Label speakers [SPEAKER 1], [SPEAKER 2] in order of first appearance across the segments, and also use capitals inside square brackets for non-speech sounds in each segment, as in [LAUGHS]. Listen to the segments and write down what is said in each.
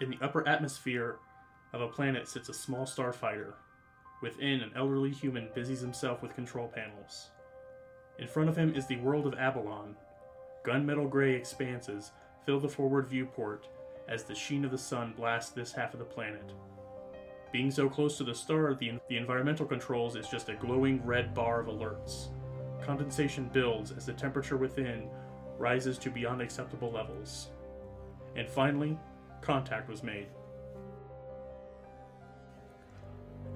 [SPEAKER 1] In the upper atmosphere of a planet sits a small starfighter. Within, an elderly human busies himself with control panels. In front of him is the world of Aballon. Gunmetal gray expanses fill the forward viewport as the sheen of the sun blasts this half of the planet. Being so close to the star, the, the environmental controls is just a glowing red bar of alerts. Condensation builds as the temperature within rises to beyond acceptable levels. And finally, contact was made.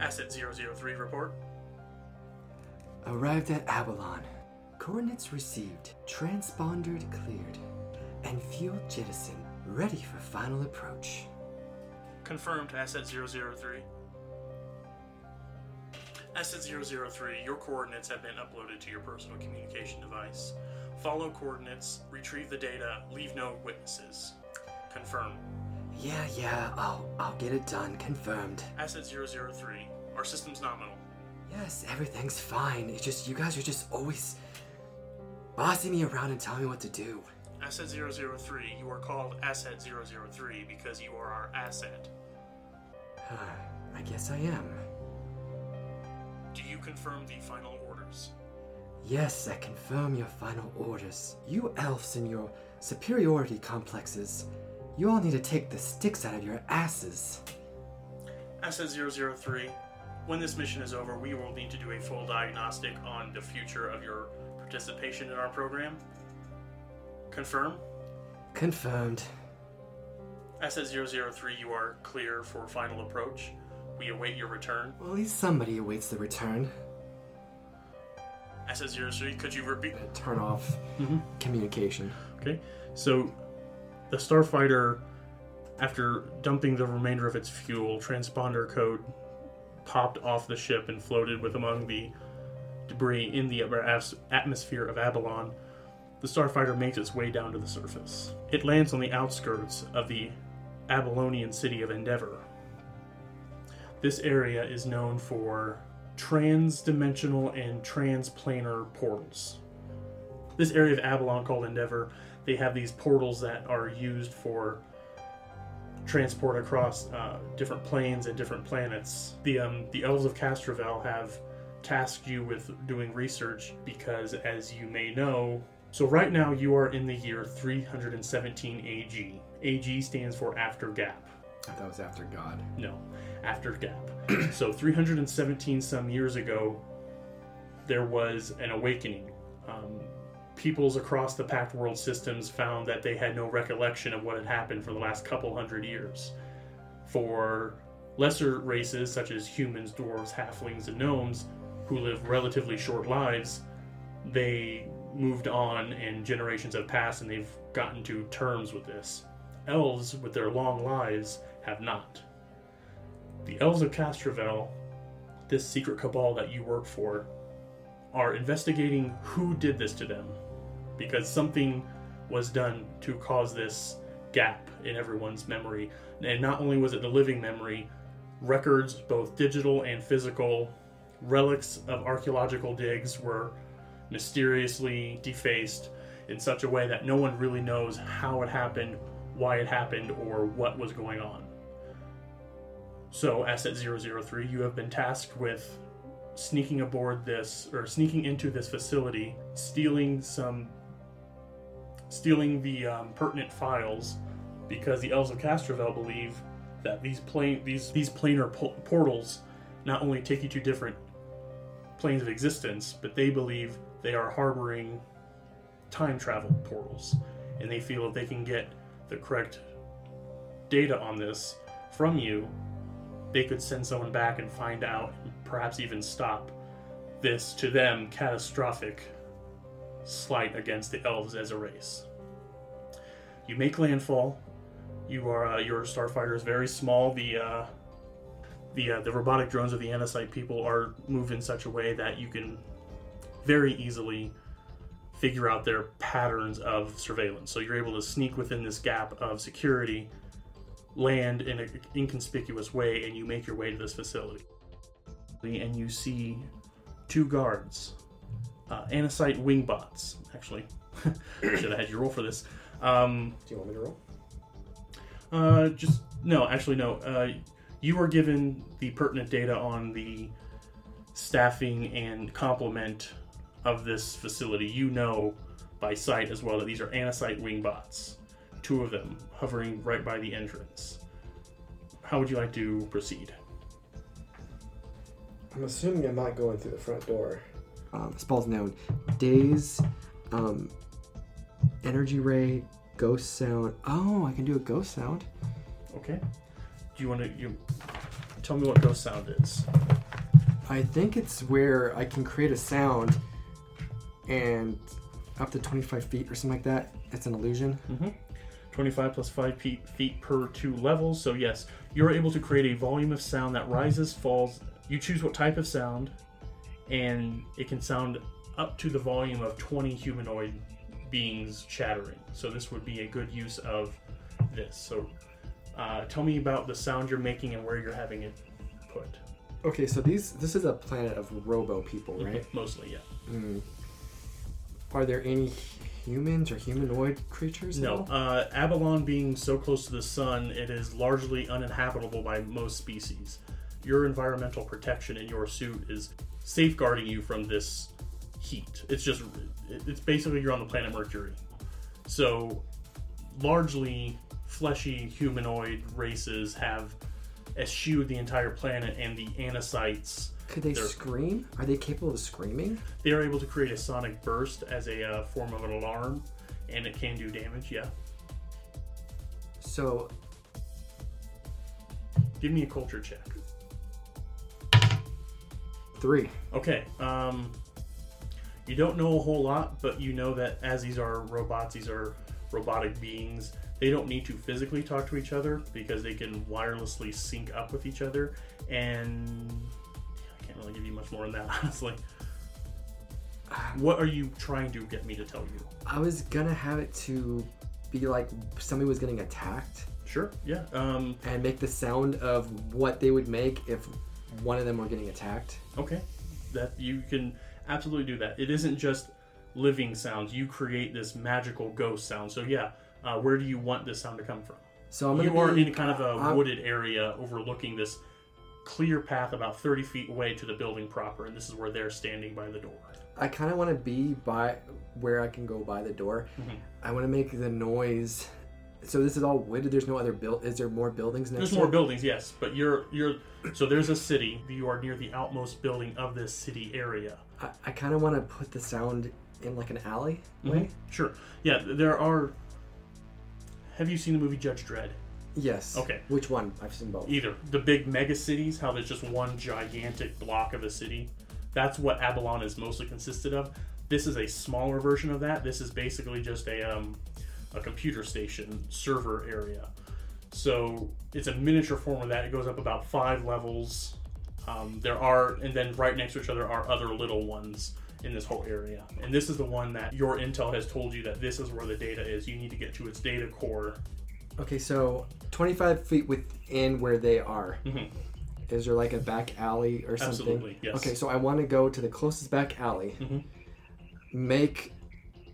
[SPEAKER 1] Asset 003 report.
[SPEAKER 2] Arrived at Aballon. Coordinates received. Transpondered cleared. And fuel jettison ready for final approach.
[SPEAKER 1] Confirmed, Asset 003. Asset 003, your coordinates have been uploaded to your personal communication device. Follow coordinates, retrieve the data, leave no witnesses. Confirm.
[SPEAKER 2] Yeah, yeah, I'll I'll get it done. Confirmed.
[SPEAKER 1] Asset 003, our system's nominal.
[SPEAKER 2] Yes, everything's fine. It's just you guys are just always bossing me around and telling me what to do.
[SPEAKER 1] Asset 003, you are called Asset 003 because you are our asset. [SIGHS]
[SPEAKER 2] I guess I am.
[SPEAKER 1] Do you confirm the final orders?
[SPEAKER 2] Yes, I confirm your final orders. You elves and your superiority complexes, you all need to take the sticks out of your asses.
[SPEAKER 1] Asset 003, when this mission is over, we will need to do a full diagnostic on the future of your participation in our program. Confirm?
[SPEAKER 2] Confirmed.
[SPEAKER 1] Asset 003, you are clear for final approach. We await your return.
[SPEAKER 2] Well, at least somebody awaits the return.
[SPEAKER 1] Asset 03, could you repeat?
[SPEAKER 2] Turn off mm-hmm. communication.
[SPEAKER 1] Okay, so the Starfighter, after dumping the remainder of its fuel, transponder code popped off the ship and floated with among the debris in the atmosphere of Aballon. The Starfighter makes its way down to the surface. It lands on the outskirts of the Aballonian city of Endeavor. This area is known for trans-dimensional and transplanar portals. This area of Aballon called Endeavor, they have these portals that are used for transport across uh, different planes and different planets. The um, the elves of Castrovel have tasked you with doing research because, as you may know, so right now you are in the year 317 AG. AG stands for After Gap.
[SPEAKER 2] I thought it was after God.
[SPEAKER 1] No, after Gap. [CLEARS THROAT] so 317 some years ago, there was an awakening. Um, peoples across the Pact World systems found that they had no recollection of what had happened for the last couple hundred years. For lesser races such as humans, dwarves, halflings, and gnomes, who live relatively short lives, they moved on and generations have passed and they've gotten to terms with this. Elves, with their long lives, have not. The Elves of Castrovel, this secret cabal that you work for, are investigating who did this to them because something was done to cause this gap in everyone's memory. And not only was it the living memory, records, both digital and physical, relics of archaeological digs were mysteriously defaced in such a way that no one really knows how it happened, why it happened, or what was going on. So, Asset 003, you have been tasked with sneaking aboard this, or sneaking into this facility, stealing some, stealing the um, pertinent files, because the Elves of Castrovel believe that these plane, these these planar po- portals, not only take you to different planes of existence, but they believe they are harboring time travel portals, and they feel if they can get the correct data on this from you, they could send someone back and find out, and perhaps even stop this to them catastrophic slight against the elves as a race. You make landfall. You are uh, your starfighter is very small. The uh, the uh, the robotic drones of the Anacite people are moved in such a way that you can very easily figure out their patterns of surveillance. So you're able to sneak within this gap of security, land in an inconspicuous way, and you make your way to this facility. And you see two guards, uh, Anacite wingbots. Actually, [LAUGHS] should have had you roll for this. Um,
[SPEAKER 3] Do you want me to roll?
[SPEAKER 1] Uh, just no. Actually, no. Uh, you were given the pertinent data on the staffing and complement of this facility. You know by sight as well that these are Anacite wing bots, two of them hovering right by the entrance. How would you like to proceed?
[SPEAKER 3] I'm assuming I'm not going through the front door.
[SPEAKER 2] Um, spells known. days, um, energy ray, ghost sound. Oh, I can do a ghost sound.
[SPEAKER 1] Okay. Do you want to you tell me what ghost sound is?
[SPEAKER 2] I think it's where I can create a sound and up to 25 feet or something like that. It's an illusion.
[SPEAKER 1] Mm-hmm. 25 plus 5 feet, feet per two levels. So, yes, you're able to create a volume of sound that rises, falls. You choose what type of sound, and it can sound up to the volume of 20 humanoid beings chattering. So, this would be a good use of this. So, uh, tell me about the sound you're making and where you're having it put.
[SPEAKER 2] Okay, so these this is a planet of robo people, right?
[SPEAKER 1] Mostly, yeah.
[SPEAKER 2] Mm. Are there any humans or humanoid creatures?
[SPEAKER 1] No, uh, Aballon being so close to the sun, it is largely uninhabitable by most species. Your environmental protection in your suit is safeguarding you from this heat. It's just, it's basically you're on the planet Mercury. So, largely fleshy humanoid races have eschewed the entire planet, and the Anacites
[SPEAKER 2] Could they
[SPEAKER 1] they're-
[SPEAKER 2] scream? Are they capable of screaming?
[SPEAKER 1] they are able to create a sonic burst as a uh, form of an alarm, and it can do damage. Yeah,
[SPEAKER 2] So
[SPEAKER 1] give me a culture check.
[SPEAKER 2] Three.
[SPEAKER 1] Okay. Um, you don't know a whole lot, but you know that as these are robots, these are robotic beings. They don't need to physically talk to each other because they can wirelessly sync up with each other. And I can't really give you much more than that, [LAUGHS] honestly. What are you trying to get me to tell you?
[SPEAKER 2] I was gonna have it to be like somebody was getting attacked
[SPEAKER 1] Sure. Yeah. Um,
[SPEAKER 2] and make the sound of what they would make if one of them were getting attacked.
[SPEAKER 1] Okay, that you can absolutely do that. It isn't just living sounds. You create this magical ghost sound. So yeah, uh, where do you want this sound to come from?
[SPEAKER 2] So I'm
[SPEAKER 1] You are
[SPEAKER 2] be,
[SPEAKER 1] in kind of a
[SPEAKER 2] I'm-
[SPEAKER 1] wooded area overlooking this clear path about 30 feet away to the building proper, and this is where they're standing by the door.
[SPEAKER 2] I kind of want to be by where I can go by the door.
[SPEAKER 1] Mhm.
[SPEAKER 2] I want to make the noise. So this is all wooded. There's no other build. Is there more buildings next?
[SPEAKER 1] There's
[SPEAKER 2] to
[SPEAKER 1] more buildings, yes, but you're you're so there's a city. You are near the outmost building of this city area.
[SPEAKER 2] I, I kind of want to put the sound in like an alley way.
[SPEAKER 1] Mhm. Sure. Yeah, there are. Have you seen the movie Judge Dredd?
[SPEAKER 2] Yes.
[SPEAKER 1] Okay.
[SPEAKER 2] Which one? I've seen both.
[SPEAKER 1] either the big mega cities, how there's just one gigantic block of a city. That's what Aballon is mostly consisted of. This is a smaller version of that. This is basically just a um, a computer station server area. So it's a miniature form of that. It goes up about five levels. Um, there are, and then right next to each other are other little ones in this whole area. And this is the one that your intel has told you that this is where the data is. You need to get to its data core.
[SPEAKER 2] Okay, so 25 feet within where they are.
[SPEAKER 1] Mhm.
[SPEAKER 2] Is there like a back alley or something?
[SPEAKER 1] Absolutely, yes.
[SPEAKER 2] Okay, so I want to go to the closest back alley.
[SPEAKER 1] Mhm.
[SPEAKER 2] Make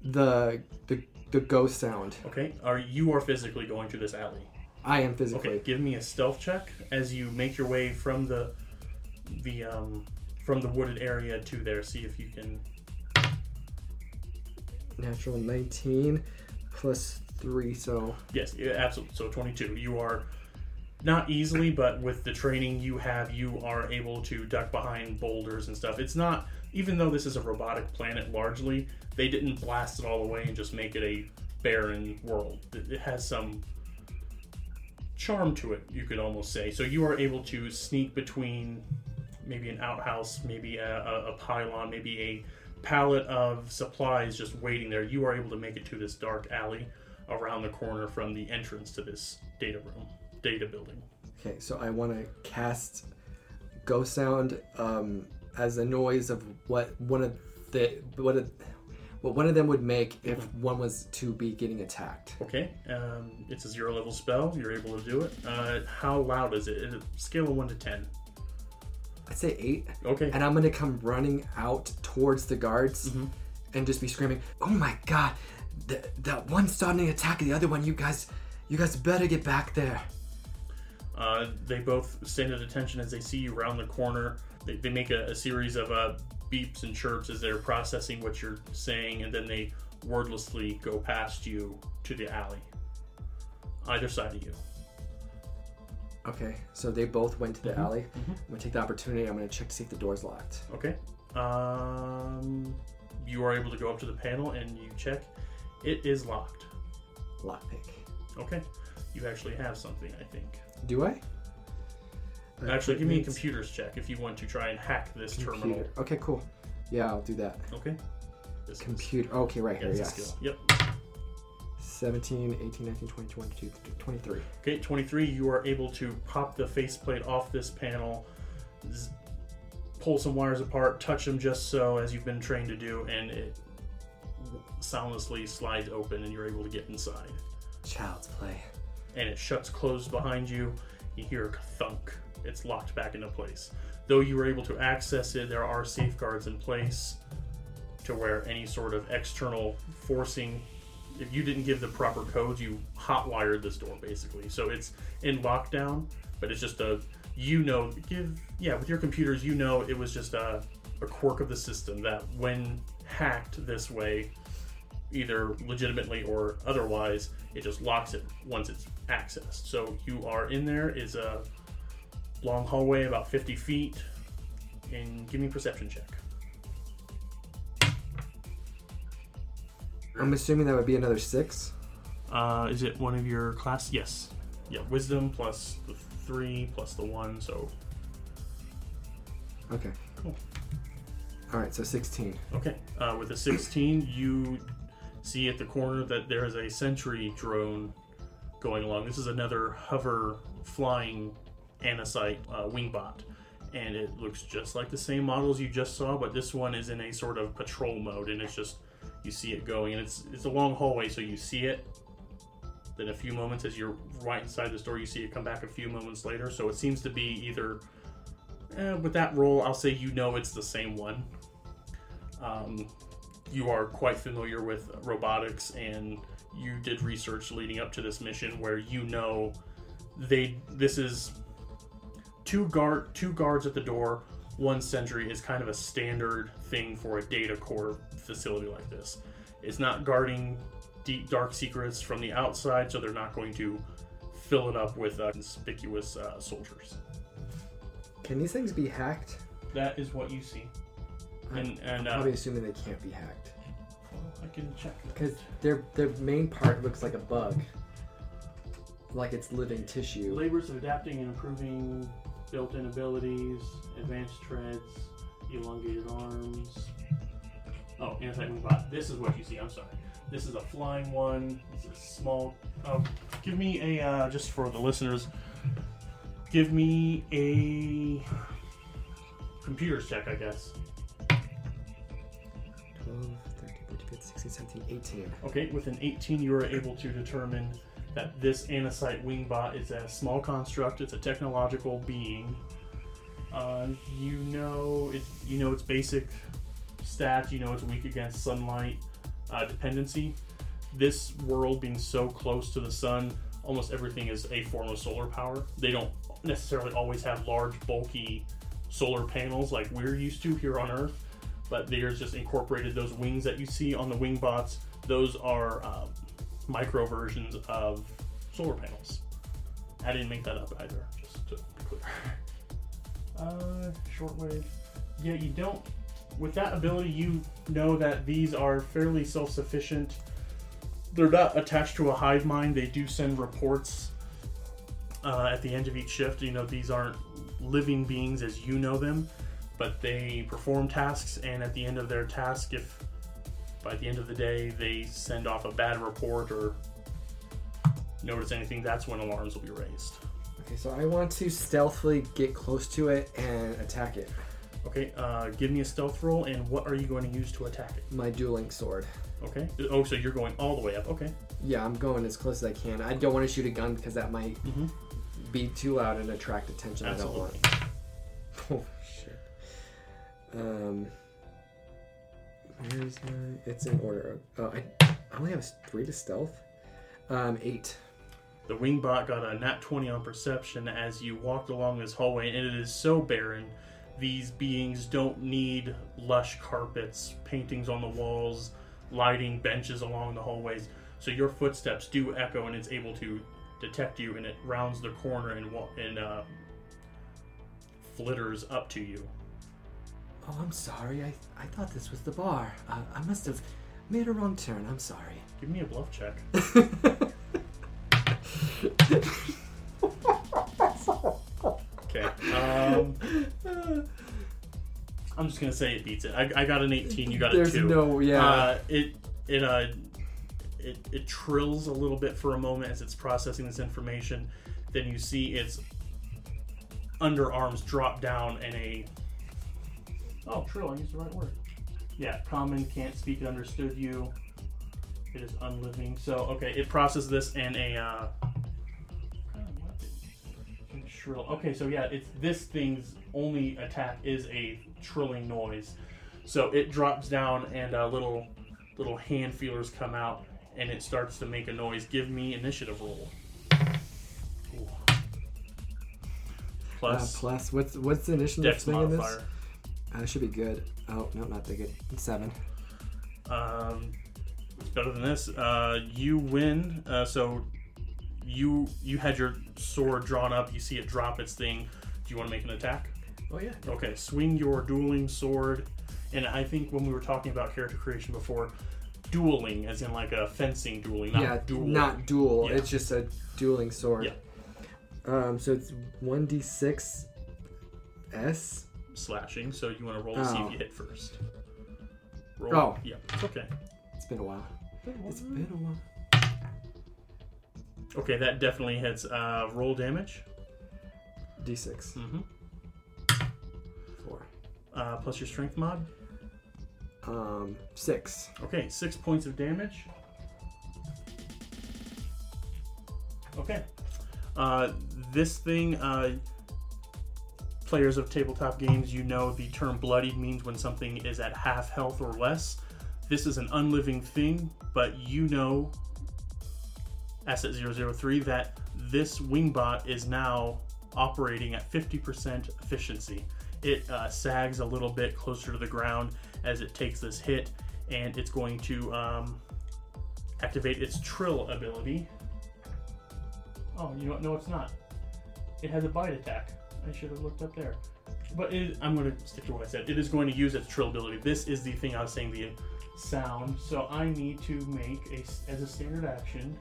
[SPEAKER 2] the the the ghost sound.
[SPEAKER 1] Okay, are you are physically going through this alley?
[SPEAKER 2] I am physically.
[SPEAKER 1] Okay, give me a stealth check as you make your way from the the um from the wooded area to there. See if you can.
[SPEAKER 2] Natural 19 plus 3, so
[SPEAKER 1] Yes, yeah, absolutely. So twenty-two. You are not easily, but with the training you have, you are able to duck behind boulders and stuff. It's not even though this is a robotic planet largely, they didn't blast it all away and just make it a barren world. It has some charm to it, you could almost say. So you are able to sneak between maybe an outhouse, maybe a, a, a pylon, maybe a pallet of supplies just waiting there. You are able to make it to this dark alley around the corner from the entrance to this data room, data building.
[SPEAKER 2] okay, so I want to cast ghost sound um, as a noise of what one of the what a, what one of them would make if one was to be getting attacked.
[SPEAKER 1] Okay, um, it's a zero level spell. You're able to do it. Uh, how loud is it? Is it scale of one to ten?
[SPEAKER 2] I'd say 8.
[SPEAKER 1] Okay.
[SPEAKER 2] and I'm gonna come running out towards the guards
[SPEAKER 1] Mm-hmm.
[SPEAKER 2] and just be screaming, "Oh my god, the, that one starting an attack, the other one, you guys, You guys better get back there.
[SPEAKER 1] Uh, they both stand at attention as they see you round the corner. They, they make a, a series of uh, beeps and chirps as they're processing what you're saying, and then they wordlessly go past you to the alley. Either side of you.
[SPEAKER 2] Okay, so they both went to the
[SPEAKER 1] Mhm,
[SPEAKER 2] alley.
[SPEAKER 1] mhm.
[SPEAKER 2] I'm gonna take the opportunity. I'm gonna check to see if the door's locked.
[SPEAKER 1] Okay. Um, you are able to go up to the panel and you check. It is locked.
[SPEAKER 2] Lockpick.
[SPEAKER 1] Okay. You actually have something, I think.
[SPEAKER 2] Do I?
[SPEAKER 1] Actually, give me a computer's check if you want to try and hack this terminal.
[SPEAKER 2] Computer. Okay, cool. Yeah, I'll do that.
[SPEAKER 1] Okay. This is-
[SPEAKER 2] Computer. Okay, right
[SPEAKER 1] yeah,
[SPEAKER 2] here.
[SPEAKER 1] it's a
[SPEAKER 2] Yes.
[SPEAKER 1] skill. Yep.
[SPEAKER 2] 17, 18, 19, 20, 22, 23.
[SPEAKER 1] Okay, 23, you are able to pop the faceplate off this panel, z- pull some wires apart, touch them just so, as you've been trained to do, and it soundlessly slides open and you're able to get inside.
[SPEAKER 2] Child's play.
[SPEAKER 1] And it shuts closed behind you. You hear a thunk. It's locked back into place. Though you were able to access it, there are safeguards in place to where any sort of external forcing if you didn't give the proper codes, you hotwired this door basically. So it's in lockdown, but it's just a you know give yeah with your computers you know it was just a, a quirk of the system that when hacked this way, either legitimately or otherwise, it just locks it once it's accessed. So you are in there is a long hallway about 50 feet, and give me a perception check.
[SPEAKER 2] I'm assuming that would be another six.
[SPEAKER 1] Uh, is it one of your class? Yes. Yeah, wisdom plus the three plus the one, so
[SPEAKER 2] Okay.
[SPEAKER 1] Cool.
[SPEAKER 2] All right, so 16.
[SPEAKER 1] okay. Uh, with a 16, you see at the corner that there is a sentry drone going along. This is another hover flying Anacite uh, wingbot, and it looks just like the same models you just saw, but this one is in a sort of patrol mode, and it's just you see it going, and it's it's a long hallway, so you see it. Then a few moments, as you're right inside this door, you see it come back a few moments later. So it seems to be either eh, with that roll, I'll say you know it's the same one. Um, you are quite familiar with robotics, and you did research leading up to this mission, where you know they this is two guard two guards at the door one sentry is kind of a standard thing for a data core facility like this it's not guarding deep dark secrets from the outside so they're not going to fill it up with uh, conspicuous uh, soldiers
[SPEAKER 2] Can these things be hacked?
[SPEAKER 1] that is what you see and and uh,
[SPEAKER 2] Probably assuming they can't be hacked.
[SPEAKER 1] i can check.
[SPEAKER 2] Because their their main part looks like a bug. Like it's living tissue.
[SPEAKER 1] labors of adapting and improving built-in abilities, advanced treads, elongated arms. Oh, anti-wing bot. This is what you see. I'm sorry. This is a flying one. It's a small. Oh, give me a uh, just for the listeners. Give me a computers check, I guess.
[SPEAKER 2] 12, 13, 14, 15, 16, 17, 18.
[SPEAKER 1] Okay, with an 18, you are able to determine that this Anacite Wingbot is a small construct. It's a technological being. Uh, you know it. You know its basic stats. You know it's weak against sunlight uh, dependency. This world being so close to the sun, almost everything is a form of solar power. They don't necessarily always have large, bulky solar panels like we're used to here on Earth, but there's just incorporated those wings that you see on the Wingbots. Those are um, micro versions of solar panels. I didn't make that up either, just to be clear. [LAUGHS] Uh, shortwave. Yeah, you don't. With that ability, you know that these are fairly self sufficient. They're not attached to a hive mind. They do send reports uh, at the end of each shift. You know, these aren't living beings as you know them, but they perform tasks, and at the end of their task, if by the end of the day they send off a bad report or notice anything, that's when alarms will be raised.
[SPEAKER 2] Okay, so I want to stealthily get close to it and attack it.
[SPEAKER 1] Okay, uh, give me a stealth roll, and what are you going to use to attack it?
[SPEAKER 2] My dueling sword.
[SPEAKER 1] Okay. Oh, so you're going all the way up. Okay.
[SPEAKER 2] Yeah, I'm going as close as I can. I don't want to shoot a gun because that might
[SPEAKER 1] Mm-hmm.
[SPEAKER 2] be too loud and attract attention.
[SPEAKER 1] Absolutely.
[SPEAKER 2] I don't want. [LAUGHS] Oh shit. Um, where's my? It's in order. Oh, I, I only have three to stealth. Um, eight.
[SPEAKER 1] The wingbot got a nat 20 on perception as you walked along this hallway, and it is so barren. These beings don't need lush carpets, paintings on the walls, lighting, benches along the hallways. So your footsteps do echo, and it's able to detect you, and it rounds the corner and and uh, flitters up to you.
[SPEAKER 2] Oh, I'm sorry. I, I thought this was the bar. Uh, I must have made a wrong turn. I'm sorry.
[SPEAKER 1] Give me a bluff check. [LAUGHS] Okay. Um, I'm just gonna say it beats it. I, I got an 18. You got a
[SPEAKER 2] There's
[SPEAKER 1] two.
[SPEAKER 2] no, yeah.
[SPEAKER 1] Uh, it it uh it, it trills a little bit for a moment as it's processing this information. Then you see its underarms drop down and a oh trill. I used the right word. Yeah, common can't speak. It understood you. It is unliving. So okay, it processes this and a uh, shrill. Okay, so yeah, it's this thing's only attack is a trilling noise. So it drops down and uh, little little hand feelers come out and it starts to make a noise. Give me initiative roll. Ooh.
[SPEAKER 2] Uh,
[SPEAKER 1] Plus
[SPEAKER 2] plus, what's what's the initiative
[SPEAKER 1] dex
[SPEAKER 2] thing in this?
[SPEAKER 1] Modifier.
[SPEAKER 2] Uh, should be good. Oh no, not that good. Seven.
[SPEAKER 1] Um, it's better than this. Uh, you win. Uh, so you you had your sword drawn up. You see it drop its thing. Do you want to make an attack?
[SPEAKER 3] Oh yeah.
[SPEAKER 1] Okay, swing your dueling sword. And I think when we were talking about character creation before, dueling, as in like a fencing dueling, not
[SPEAKER 2] yeah,
[SPEAKER 1] duel.
[SPEAKER 2] not duel.
[SPEAKER 1] Yeah.
[SPEAKER 2] It's just a dueling sword.
[SPEAKER 1] Yeah.
[SPEAKER 2] Um, so it's one d six S.
[SPEAKER 1] slashing. So you want to roll to see
[SPEAKER 2] Oh.
[SPEAKER 1] if you hit first. Roll.
[SPEAKER 2] Oh.
[SPEAKER 1] yeah, it's okay.
[SPEAKER 2] It's been a while. It's been a while.
[SPEAKER 1] Okay, that definitely hits. Uh, roll damage.
[SPEAKER 2] D six.
[SPEAKER 1] Mm-hmm.
[SPEAKER 2] Four.
[SPEAKER 1] Uh, plus your strength mod.
[SPEAKER 2] Um, six.
[SPEAKER 1] Okay, six points of damage. Okay. Uh, this thing, uh, players of tabletop games, you know the term bloodied means when something is at half health or less. This is an unliving thing, but you know, Asset 003, that this wingbot is now operating at 50% efficiency. It uh, sags a little bit closer to the ground as it takes this hit, and it's going to um, activate its trill ability. Oh, you know what? No, it's not. It has a bite attack. I should have looked up there. But it, I'm going to stick to what I said. It is going to use its trill ability. This is the thing I was saying, the sound. So I need to make a as a standard action.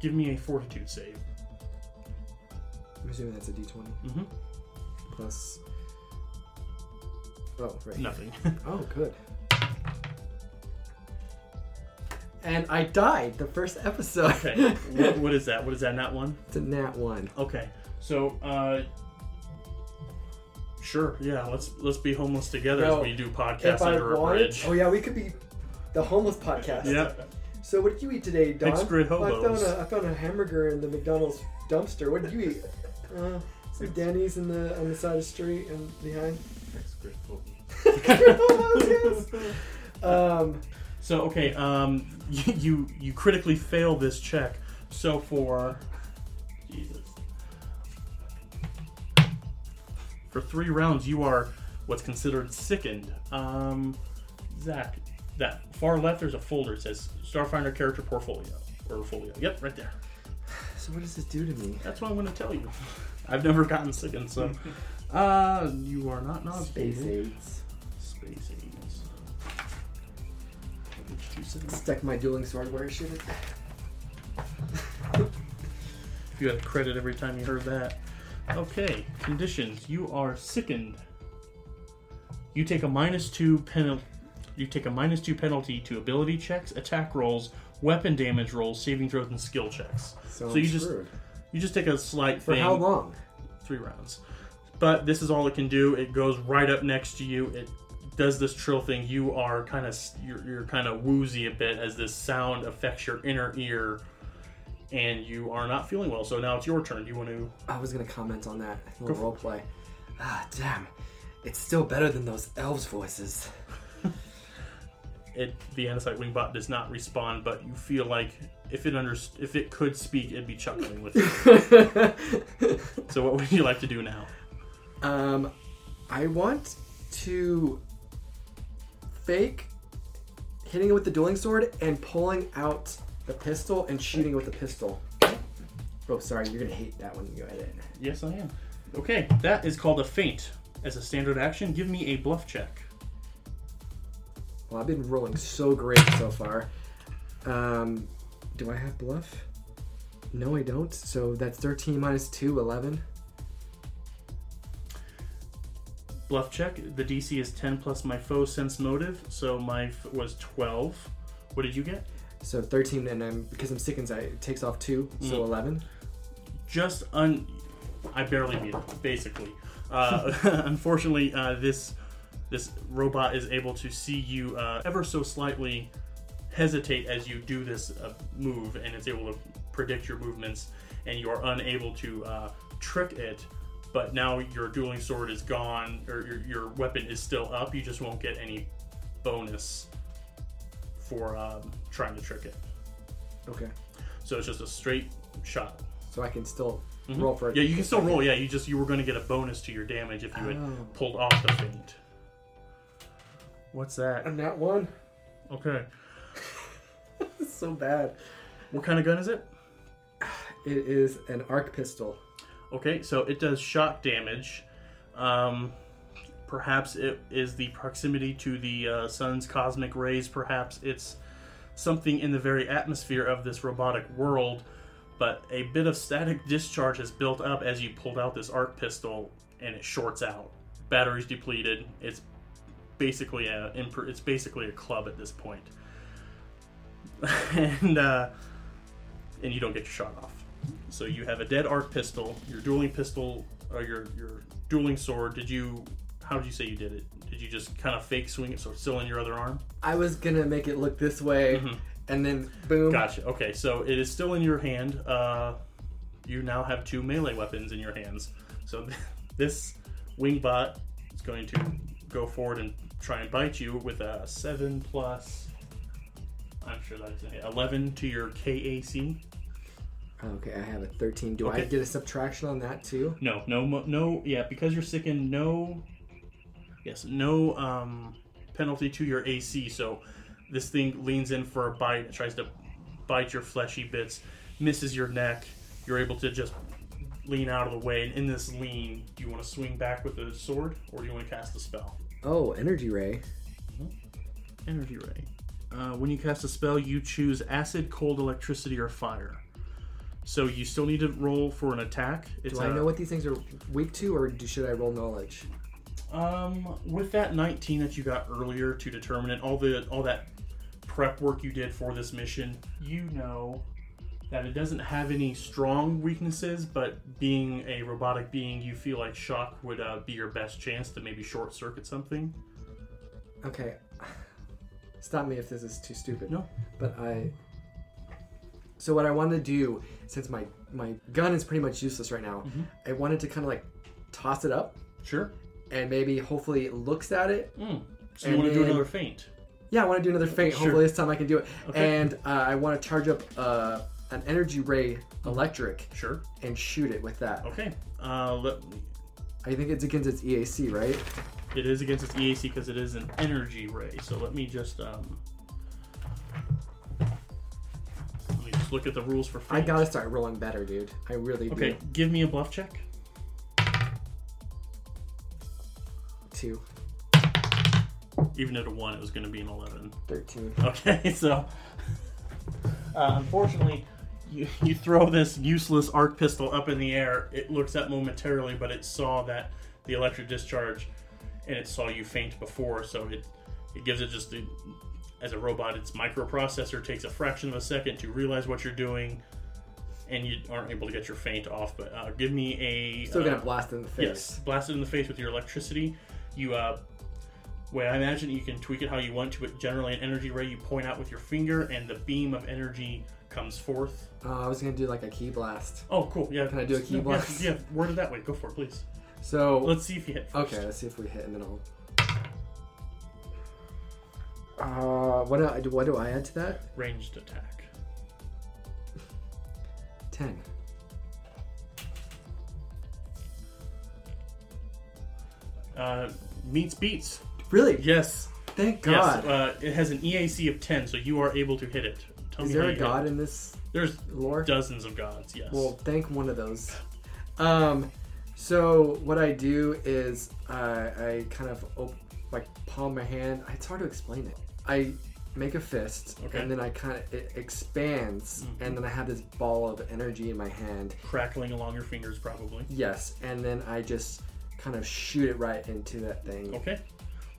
[SPEAKER 1] Give me a fortitude save.
[SPEAKER 2] I'm assuming that's a D twenty
[SPEAKER 1] Mm-hmm.
[SPEAKER 2] plus. Oh right.
[SPEAKER 1] Nothing. [LAUGHS]
[SPEAKER 2] Oh good. And I died the first episode.
[SPEAKER 1] okay. [LAUGHS] what, what is that? What is that? Not one.
[SPEAKER 2] it's a nat one.
[SPEAKER 1] Okay, so uh, sure, yeah. Let's let's be homeless together
[SPEAKER 3] No,
[SPEAKER 1] as we do
[SPEAKER 3] If
[SPEAKER 1] podcasts
[SPEAKER 3] I
[SPEAKER 1] under a
[SPEAKER 3] wanted,
[SPEAKER 1] bridge.
[SPEAKER 3] oh yeah, we could be the homeless podcast.
[SPEAKER 1] Yeah.
[SPEAKER 3] So what did you eat today, Don? I found
[SPEAKER 1] hobos.
[SPEAKER 3] a I found a hamburger in the McDonald's dumpster. What did you eat? Uh, some Denny's in the on the side of the street and behind. [LAUGHS] yes. [LAUGHS] Um,
[SPEAKER 1] So okay, um, [LAUGHS] you, you you critically fail this check. So for Jesus, for three rounds, you are what's considered sickened. Um, Zach, that far left, there's a folder. It says Starfinder character portfolio or portfolio. Yep, right there.
[SPEAKER 2] So what does this do to me?
[SPEAKER 1] That's what I'm going to tell you. I've never gotten sickened, so [LAUGHS] uh, you are not not
[SPEAKER 2] Space aids.
[SPEAKER 1] Space aids. Page 270.
[SPEAKER 2] Stuck my dueling sword where it should. [LAUGHS]
[SPEAKER 1] You had credit every time you heard that. Okay, conditions. You are sickened. You take a minus two penalty. You take a minus two penalty to ability checks, attack rolls, weapon damage rolls, saving throws, and skill checks.
[SPEAKER 2] So,
[SPEAKER 1] So you just-. You just take a slight
[SPEAKER 2] For
[SPEAKER 1] thing.
[SPEAKER 2] how long?
[SPEAKER 1] Three rounds. But this is all it can do. It goes right up next to you. It does this trill thing. You are kind of you're, you're kind of woozy a bit as this sound affects your inner ear, and you are not feeling well. So now it's your turn. Do you want to?
[SPEAKER 2] I was gonna comment on that.
[SPEAKER 1] Go
[SPEAKER 2] little role play. Ah, damn. It's still better than those elves' voices.
[SPEAKER 1] it the Anacite wingbot does not respond, but you feel like if it under if it could speak, it'd be chuckling with you. [LAUGHS] so what would you like to do now?
[SPEAKER 2] um, I want to fake hitting it with the dueling sword and pulling out the pistol and shooting it with the pistol. Oh, sorry, you're gonna hate that when you edit.
[SPEAKER 1] Yes, I am. Okay, that is called a feint. As a standard action, give me a bluff check.
[SPEAKER 2] Well, I've been rolling so great so far. Um, do I have bluff? No, I don't. So that's 13 minus 2, 11.
[SPEAKER 1] Bluff check. The DC is 10 plus my foe sense motive, so my f- was 12. What did you get?
[SPEAKER 2] So 13, and I'm because I'm sick inside, it takes off 2, so
[SPEAKER 1] Mm.
[SPEAKER 2] 11.
[SPEAKER 1] Just un. I barely beat it, basically. Uh, [LAUGHS] unfortunately, uh, this this robot is able to see you uh, ever so slightly hesitate as you do this uh, move, and it's able to predict your movements, and you are unable to uh, trick it. But now your dueling sword is gone, or your, your weapon is still up. You just won't get any bonus for um, trying to trick it.
[SPEAKER 2] Okay.
[SPEAKER 1] So it's just a straight shot.
[SPEAKER 2] So I can still
[SPEAKER 1] Mhm.
[SPEAKER 2] roll for it.
[SPEAKER 1] Yeah, you can still roll. Yeah, you just you were going to get a bonus to your damage if you had
[SPEAKER 2] Oh.
[SPEAKER 1] pulled off the feint. What's that?
[SPEAKER 3] And that one.
[SPEAKER 1] Okay, [LAUGHS]
[SPEAKER 2] so bad.
[SPEAKER 1] what kind of gun is it?
[SPEAKER 2] It is an arc pistol.
[SPEAKER 1] Okay, so it does shock damage. Um, perhaps it is the proximity to the uh, sun's cosmic rays. Perhaps it's something in the very atmosphere of this robotic world. But a bit of static discharge has built up as you pulled out this arc pistol, and it shorts out. Batteries depleted. It's basically a it's basically a club at this point. [LAUGHS] and uh, and you don't get your shot off. So you have a dead arc pistol, your dueling pistol, or your your dueling sword. Did you? How did you say you did it? Did you just kind of fake swing it so it's still in your other arm?
[SPEAKER 2] I was gonna make it look this way,
[SPEAKER 1] Mhm.
[SPEAKER 2] and then boom.
[SPEAKER 1] Gotcha. Okay, so it is still in your hand. Uh, you now have two melee weapons in your hands. So [LAUGHS] this wingbot is going to go forward and try and bite you with a seven plus. I'm sure that's eleven to your KAC.
[SPEAKER 2] Okay, I have a 13. Do I
[SPEAKER 1] Okay.
[SPEAKER 2] get a subtraction on that too?
[SPEAKER 1] No, no, no. Yeah, because you're sickened. No. Yes, no um, penalty to your AC. So this thing leans in for a bite. It tries to bite your fleshy bits, misses your neck. You're able to just lean out of the way. And in this lean, do you want to swing back with a sword, or do you want to cast a spell?
[SPEAKER 2] Oh, energy ray.
[SPEAKER 1] Energy ray. Uh, when you cast a spell, you choose acid, cold, electricity, or fire. So you still need to roll for an attack. It's
[SPEAKER 2] Do I
[SPEAKER 1] a-
[SPEAKER 2] know what these things are weak to, or do, should I roll knowledge?
[SPEAKER 1] Um, with that 19 that you got earlier to determine it, all the all that prep work you did for this mission, you know that it doesn't have any strong weaknesses, but being a robotic being, you feel like shock would uh, be your best chance to maybe short circuit something.
[SPEAKER 2] Okay. [SIGHS] Stop me if this is too stupid.
[SPEAKER 1] No.
[SPEAKER 2] But I. So what I wanted to do, since my my gun is pretty much useless right now,
[SPEAKER 1] Mhm.
[SPEAKER 2] I wanted to kind of like toss it up
[SPEAKER 1] Sure.
[SPEAKER 2] and maybe hopefully it looks at it.
[SPEAKER 1] Mm. So you want to do another feint?
[SPEAKER 2] Yeah, I want to do another feint.
[SPEAKER 1] Sure.
[SPEAKER 2] Hopefully this time I can do it.
[SPEAKER 1] Okay.
[SPEAKER 2] And uh, I want to charge up uh, an energy ray electric
[SPEAKER 1] Sure.
[SPEAKER 2] and shoot it with that.
[SPEAKER 1] Okay. Uh, let me,
[SPEAKER 2] I think it's against its EAC, right?
[SPEAKER 1] it is against its EAC because it is an energy ray. So let me just um. Just look at the rules for
[SPEAKER 2] I gotta start rolling better, dude. I really
[SPEAKER 1] Okay,
[SPEAKER 2] do.
[SPEAKER 1] give me a bluff check.
[SPEAKER 2] Two.
[SPEAKER 1] Even at a one, it was going to be an eleven.
[SPEAKER 2] 13.
[SPEAKER 1] Okay, [LAUGHS] so uh, unfortunately, you, you throw this useless arc pistol up in the air. It looks up momentarily, but it saw that the electric discharge, and it saw you faint before, so it it gives it just a, as a robot, its microprocessor takes a fraction of a second to realize what you're doing, and you aren't able to get your feint off. But uh, give me a
[SPEAKER 2] Still
[SPEAKER 1] uh,
[SPEAKER 2] gonna blast in the face.
[SPEAKER 1] Yes, blast it in the face with your electricity. You, uh, way I imagine you can tweak it how you want to, but generally an energy ray you point out with your finger, and the beam of energy comes forth.
[SPEAKER 2] Uh, I was gonna do like a key blast.
[SPEAKER 1] Oh, cool. Yeah.
[SPEAKER 2] Can I do a key
[SPEAKER 1] yeah,
[SPEAKER 2] blast?
[SPEAKER 1] Yeah, word it that way. Go for it, please.
[SPEAKER 2] So
[SPEAKER 1] Let's see if you hit. First.
[SPEAKER 2] okay, let's see if we hit, and then I'll. Uh, what do I, what do I add to that?
[SPEAKER 1] Ranged attack.
[SPEAKER 2] Ten.
[SPEAKER 1] Uh, meets beats.
[SPEAKER 2] Really?
[SPEAKER 1] Yes.
[SPEAKER 2] Thank
[SPEAKER 1] Yes.
[SPEAKER 2] God.
[SPEAKER 1] Uh, it has an EAC of 10, so you are able to hit it. Tell
[SPEAKER 2] Is
[SPEAKER 1] me
[SPEAKER 2] there
[SPEAKER 1] how
[SPEAKER 2] a
[SPEAKER 1] you hit
[SPEAKER 2] god
[SPEAKER 1] it.
[SPEAKER 2] in this
[SPEAKER 1] There's
[SPEAKER 2] lore?
[SPEAKER 1] dozens of gods, yes.
[SPEAKER 2] Well, thank one of those. Um, so what I do is uh, I kind of op- like palm my hand. It's hard to explain it. I make a fist,
[SPEAKER 1] Okay.
[SPEAKER 2] and then I kind of it expands,
[SPEAKER 1] Mhm.
[SPEAKER 2] and then I have this ball of energy in my hand.
[SPEAKER 1] Crackling along your fingers, probably.
[SPEAKER 2] Yes, and then I just kind of shoot it right into that thing.
[SPEAKER 1] Okay.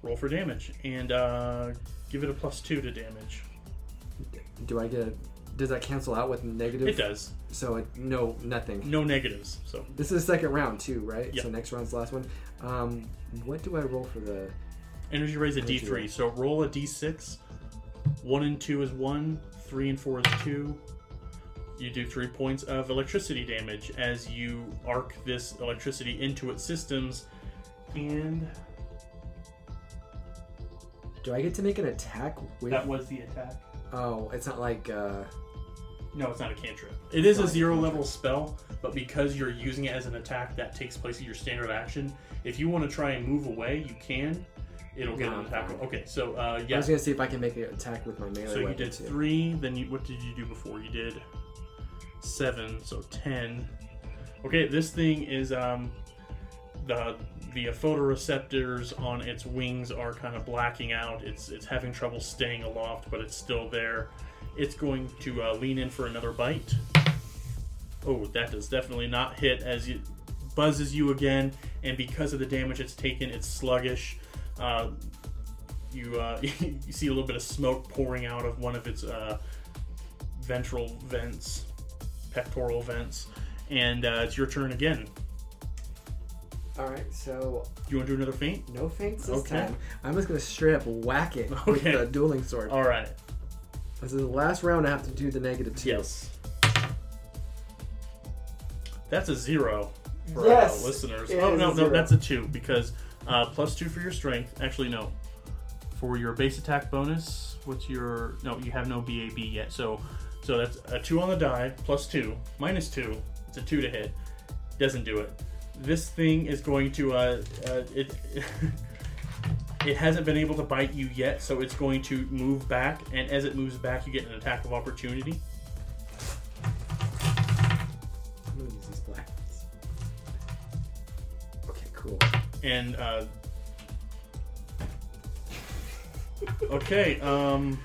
[SPEAKER 1] Roll for damage. And uh, give it a plus 2 to damage.
[SPEAKER 2] Do I get? A, does that cancel out with negative?
[SPEAKER 1] It does.
[SPEAKER 2] So it, no, nothing.
[SPEAKER 1] No negatives. So
[SPEAKER 2] This is the second round too, right?
[SPEAKER 1] Yep.
[SPEAKER 2] So next round's the last one. Um, what do I roll for the?
[SPEAKER 1] Energy raise a
[SPEAKER 2] Energy
[SPEAKER 1] d3.
[SPEAKER 2] raise.
[SPEAKER 1] So roll a d6. 1 and 2 is 1. 3 and 4 is 2. You do 3 points of electricity damage as you arc this electricity into its systems. And
[SPEAKER 2] Do I get to make an attack with?
[SPEAKER 1] that was the attack.
[SPEAKER 2] Oh, it's not like. uh
[SPEAKER 1] No, it's not a cantrip. It is a
[SPEAKER 2] Not
[SPEAKER 1] zero level spell, but because you're using it as an attack, that takes place of your standard action. If you want to try and move away, you can. It'll get an attack.
[SPEAKER 2] fine.
[SPEAKER 1] Okay, so uh,
[SPEAKER 2] I
[SPEAKER 1] yeah.
[SPEAKER 2] was gonna see if I can make an attack with my melee
[SPEAKER 1] So you
[SPEAKER 2] weapon
[SPEAKER 1] did
[SPEAKER 2] too.
[SPEAKER 1] three. Then you what did you do before? You did seven. So ten. Okay, this thing is um the the photoreceptors on its wings are kind of blacking out. It's it's having trouble staying aloft, but it's still there. It's going to uh, lean in for another bite. Oh, that does definitely not hit as it buzzes you again, and because of the damage it's taken, it's sluggish. Uh, you uh, [LAUGHS] you see a little bit of smoke pouring out of one of its uh, ventral vents, pectoral vents, and uh, it's your turn again.
[SPEAKER 2] All right, so
[SPEAKER 1] You want to do another feint?
[SPEAKER 2] no feints this
[SPEAKER 1] Okay.
[SPEAKER 2] time. I'm just gonna straight up whack it with
[SPEAKER 1] Okay.
[SPEAKER 2] the dueling sword.
[SPEAKER 1] All right.
[SPEAKER 2] This is the last round. I have to do the negative two.
[SPEAKER 1] Yes. That's a zero for
[SPEAKER 2] Yes,
[SPEAKER 1] uh, listeners.
[SPEAKER 2] it
[SPEAKER 1] Oh
[SPEAKER 2] is
[SPEAKER 1] no,
[SPEAKER 2] a
[SPEAKER 1] no,
[SPEAKER 2] zero.
[SPEAKER 1] that's a two because uh, plus two for your strength. Actually, no. For your base attack bonus, what's your? No, you have no BAB yet. So, so that's a two on the die plus two minus two. It's a two to hit. Doesn't do it. This thing is going to uh, uh it. [LAUGHS] It hasn't been able to bite you yet, so it's going to move back, and as it moves back, you get an attack of opportunity.
[SPEAKER 2] I'm gonna use these black ones. Okay, cool.
[SPEAKER 1] And uh okay um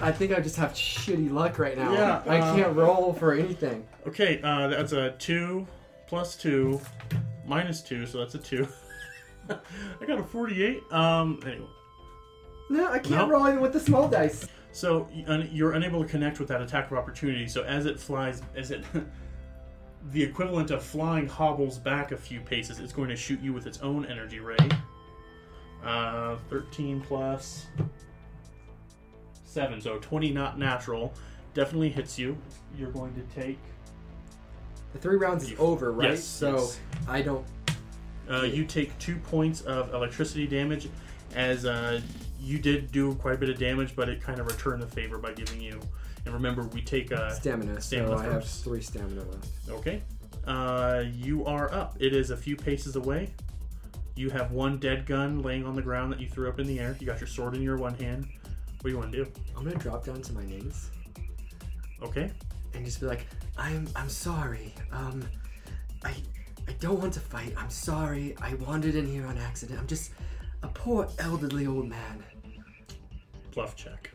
[SPEAKER 2] I think I just have shitty luck right now.
[SPEAKER 1] Yeah,
[SPEAKER 2] I
[SPEAKER 1] uh,
[SPEAKER 2] can't roll for anything.
[SPEAKER 1] okay uh that's a two plus two minus two so that's a two [LAUGHS] i got a 48 um anyway
[SPEAKER 2] No, I can't
[SPEAKER 1] No.
[SPEAKER 2] roll even with the small dice.
[SPEAKER 1] so y- un- you're unable to connect with that attack of opportunity so as it flies as it [LAUGHS] the equivalent of flying hobbles back a few paces it's going to shoot you with its own energy ray uh 13 plus 7 so 20 not natural definitely hits you you're going to take
[SPEAKER 2] The three rounds is over, right?
[SPEAKER 1] yes,
[SPEAKER 2] so
[SPEAKER 1] yes.
[SPEAKER 2] I don't.
[SPEAKER 1] Uh, you take two points of electricity damage, as uh, you did do quite a bit of damage, but it kind of returned the favor by giving you. And remember, we take uh,
[SPEAKER 2] Stamina,
[SPEAKER 1] stamina
[SPEAKER 2] so I have
[SPEAKER 1] first.
[SPEAKER 2] three stamina left.
[SPEAKER 1] okay. Uh, you are up. It is a few paces away. You have one dead gun laying on the ground that you threw up in the air. You got your sword in your one hand. What do you want to do?
[SPEAKER 2] I'm gonna drop down to my knees
[SPEAKER 1] Okay.
[SPEAKER 2] and just be like, "I'm, I'm sorry. Um, I, I don't want to fight. I'm sorry. I wandered in here on accident. I'm just a poor elderly old man."
[SPEAKER 1] Bluff check.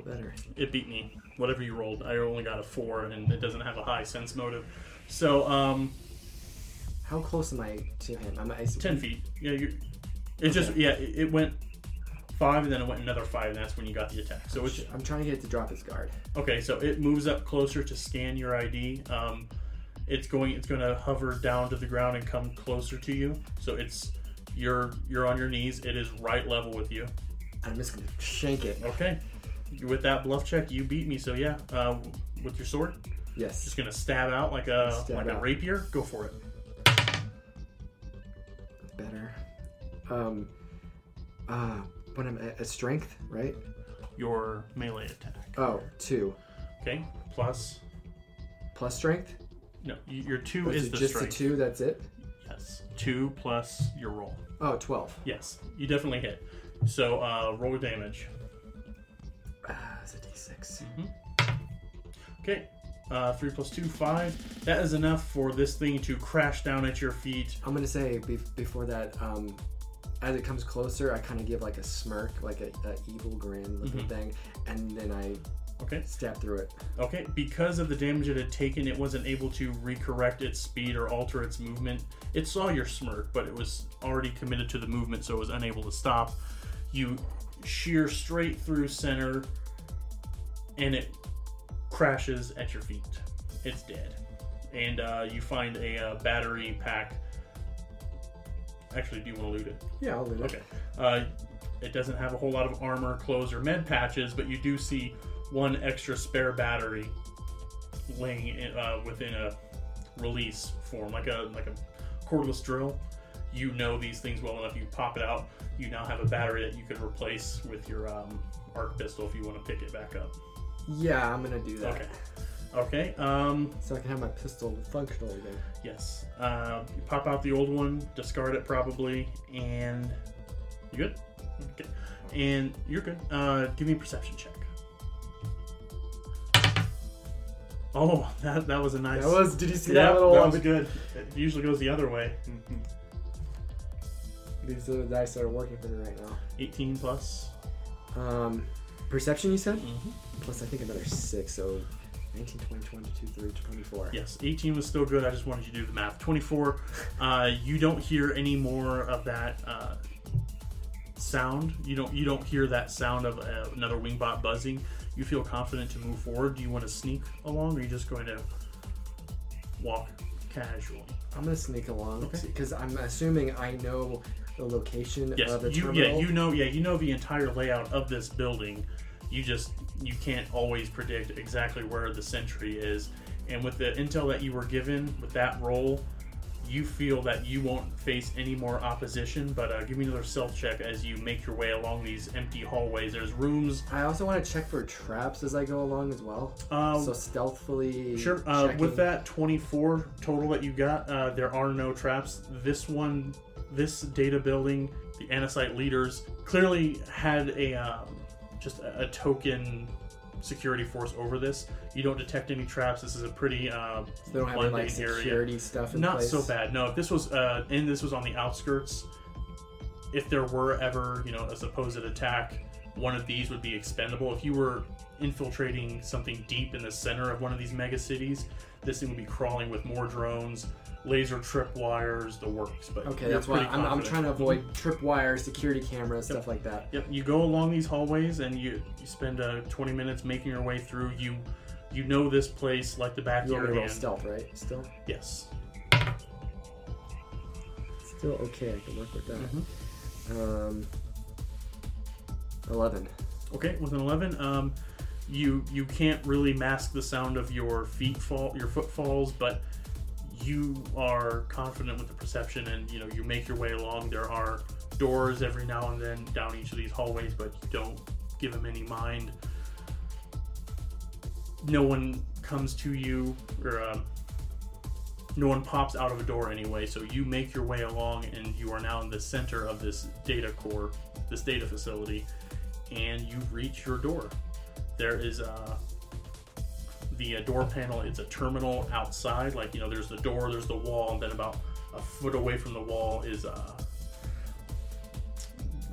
[SPEAKER 2] Better.
[SPEAKER 1] It beat me. Whatever you rolled, I only got a four, and it doesn't have a high sense motive. So, um,
[SPEAKER 2] How close am I to him? I'm at
[SPEAKER 1] 10 feet. Yeah, you It just, yeah, it, it went five and then it went another five, and that's when you got the attack. So it's,
[SPEAKER 2] I'm trying to get it to drop his guard.
[SPEAKER 1] okay, so it moves up closer to scan your ID. Um, it's going, it's going to hover down to the ground and come closer to you. So it's, you're, you're on your knees. It is right level with you.
[SPEAKER 2] I'm just gonna shank it.
[SPEAKER 1] Okay. With that bluff check, you beat me. So yeah, uh, with your sword,
[SPEAKER 2] Yes.
[SPEAKER 1] just gonna stab out like a
[SPEAKER 2] Stab
[SPEAKER 1] like a
[SPEAKER 2] out.
[SPEAKER 1] rapier. Go for it.
[SPEAKER 2] better. Um, uh, when I'm at, at strength, right?
[SPEAKER 1] Your melee attack.
[SPEAKER 2] Oh, two
[SPEAKER 1] Okay. Plus.
[SPEAKER 2] plus strength.
[SPEAKER 1] No, y- your two
[SPEAKER 2] Or
[SPEAKER 1] is
[SPEAKER 2] it
[SPEAKER 1] the
[SPEAKER 2] just
[SPEAKER 1] strength.
[SPEAKER 2] the two. That's it.
[SPEAKER 1] Yes. Two plus your roll.
[SPEAKER 2] Oh, 12.
[SPEAKER 1] Yes, you definitely hit. So uh, roll damage.
[SPEAKER 2] Ah, it's a d6.
[SPEAKER 1] Okay. Uh, three plus two, five. That is enough for this thing to crash down at your feet.
[SPEAKER 2] I'm gonna say be- before that, um, as it comes closer, I kind of give like a smirk, like a, a evil grin looking
[SPEAKER 1] Mhm.
[SPEAKER 2] thing, and then I
[SPEAKER 1] Okay.
[SPEAKER 2] stab through it.
[SPEAKER 1] Okay. Because of the damage it had taken, it wasn't able to recorrect its speed or alter its movement. It saw your smirk, but it was already committed to the movement, so it was unable to stop. You shear straight through center, and it crashes at your feet. It's dead. And uh, you find a uh, battery pack. Actually, do you want to loot it?
[SPEAKER 2] Yeah, I'll loot it.
[SPEAKER 1] Okay. Uh, it doesn't have a whole lot of armor, clothes, or med patches, but you do see one extra spare battery laying in, uh, within a release form, like a like a cordless drill. You know these things well enough. You pop it out. You now have a battery that you could replace with your um, arc pistol if you want to pick it back up.
[SPEAKER 2] Yeah, I'm gonna do that.
[SPEAKER 1] Okay. Okay. Um,
[SPEAKER 2] So I can have my pistol functional again.
[SPEAKER 1] yes. Uh, you pop out the old one, discard it probably, and you good? Okay. And you're good. Uh, give me a perception check. Oh, [LAUGHS] that that was a nice.
[SPEAKER 2] That was. Did you see
[SPEAKER 1] yeah,
[SPEAKER 2] that little?
[SPEAKER 1] that was good. It usually goes the other way.
[SPEAKER 2] These are the dice that are working for me right now.
[SPEAKER 1] 18 plus.
[SPEAKER 2] Um, perception, you said?
[SPEAKER 1] Mm-hmm.
[SPEAKER 2] Plus, I think another six. So 19, 20, 22, 3, 24.
[SPEAKER 1] Yes, 18 was still good. I just wanted you to do the math. 24, uh, you don't hear any more of that uh, sound. You don't you don't hear that sound of uh, another wingbot buzzing. You feel confident to move forward. Do you want to sneak along, or are you just going to walk casually?
[SPEAKER 2] I'm gonna sneak along
[SPEAKER 1] Okay.
[SPEAKER 2] because I'm assuming I know the location
[SPEAKER 1] Yes,
[SPEAKER 2] of the
[SPEAKER 1] you
[SPEAKER 2] terminal.
[SPEAKER 1] yeah you know yeah you know the entire layout of this building. You just you can't always predict exactly where the sentry is, and with the intel that you were given with that role, you feel that you won't face any more opposition. But uh, give me another stealth check as you make your way along these empty hallways. There's rooms.
[SPEAKER 2] I also want to check for traps as I go along as well.
[SPEAKER 1] Uh,
[SPEAKER 2] so stealthily.
[SPEAKER 1] Sure. Uh, with that 24 total that you got, uh, there are no traps. This one, this data building, the Anacite leaders clearly had a um, just a, a token security force over this. You don't detect any traps. This is a pretty uh,
[SPEAKER 2] They don't have any like
[SPEAKER 1] mundane area.
[SPEAKER 2] stuff in
[SPEAKER 1] Not
[SPEAKER 2] place.
[SPEAKER 1] so bad. No, if this was uh, and this was on the outskirts, if there were ever you know a supposed attack, one of these would be expendable. If you were infiltrating something deep in the center of one of these mega cities, this thing would be crawling with more drones, laser trip wires, the works. But
[SPEAKER 2] Okay, that's why I'm, I'm trying to avoid tripwires, security cameras, stuff like that.
[SPEAKER 1] Yep, you go along these hallways and you, you spend uh, 20 minutes making your way through. You you know this place like the back of
[SPEAKER 2] You
[SPEAKER 1] your
[SPEAKER 2] me to roll
[SPEAKER 1] hand.
[SPEAKER 2] stealth, right? Still,
[SPEAKER 1] Yes.
[SPEAKER 2] still okay. I can work with that.
[SPEAKER 1] Mhm.
[SPEAKER 2] Um, eleven.
[SPEAKER 1] Okay, with an 11, um, you you can't really mask the sound of your feet fall, your footfalls, but you are confident with the perception, and you know you make your way along. There are doors every now and then down each of these hallways, but you don't give them any mind. No one comes to you, or um, no one pops out of a door anyway. So you make your way along, and you are now in the center of this data core, this data facility and you reach your door. There is uh, the uh, door panel. It's a terminal outside. Like you know, there's the door, there's the wall, and then about a foot away from the wall is. Uh,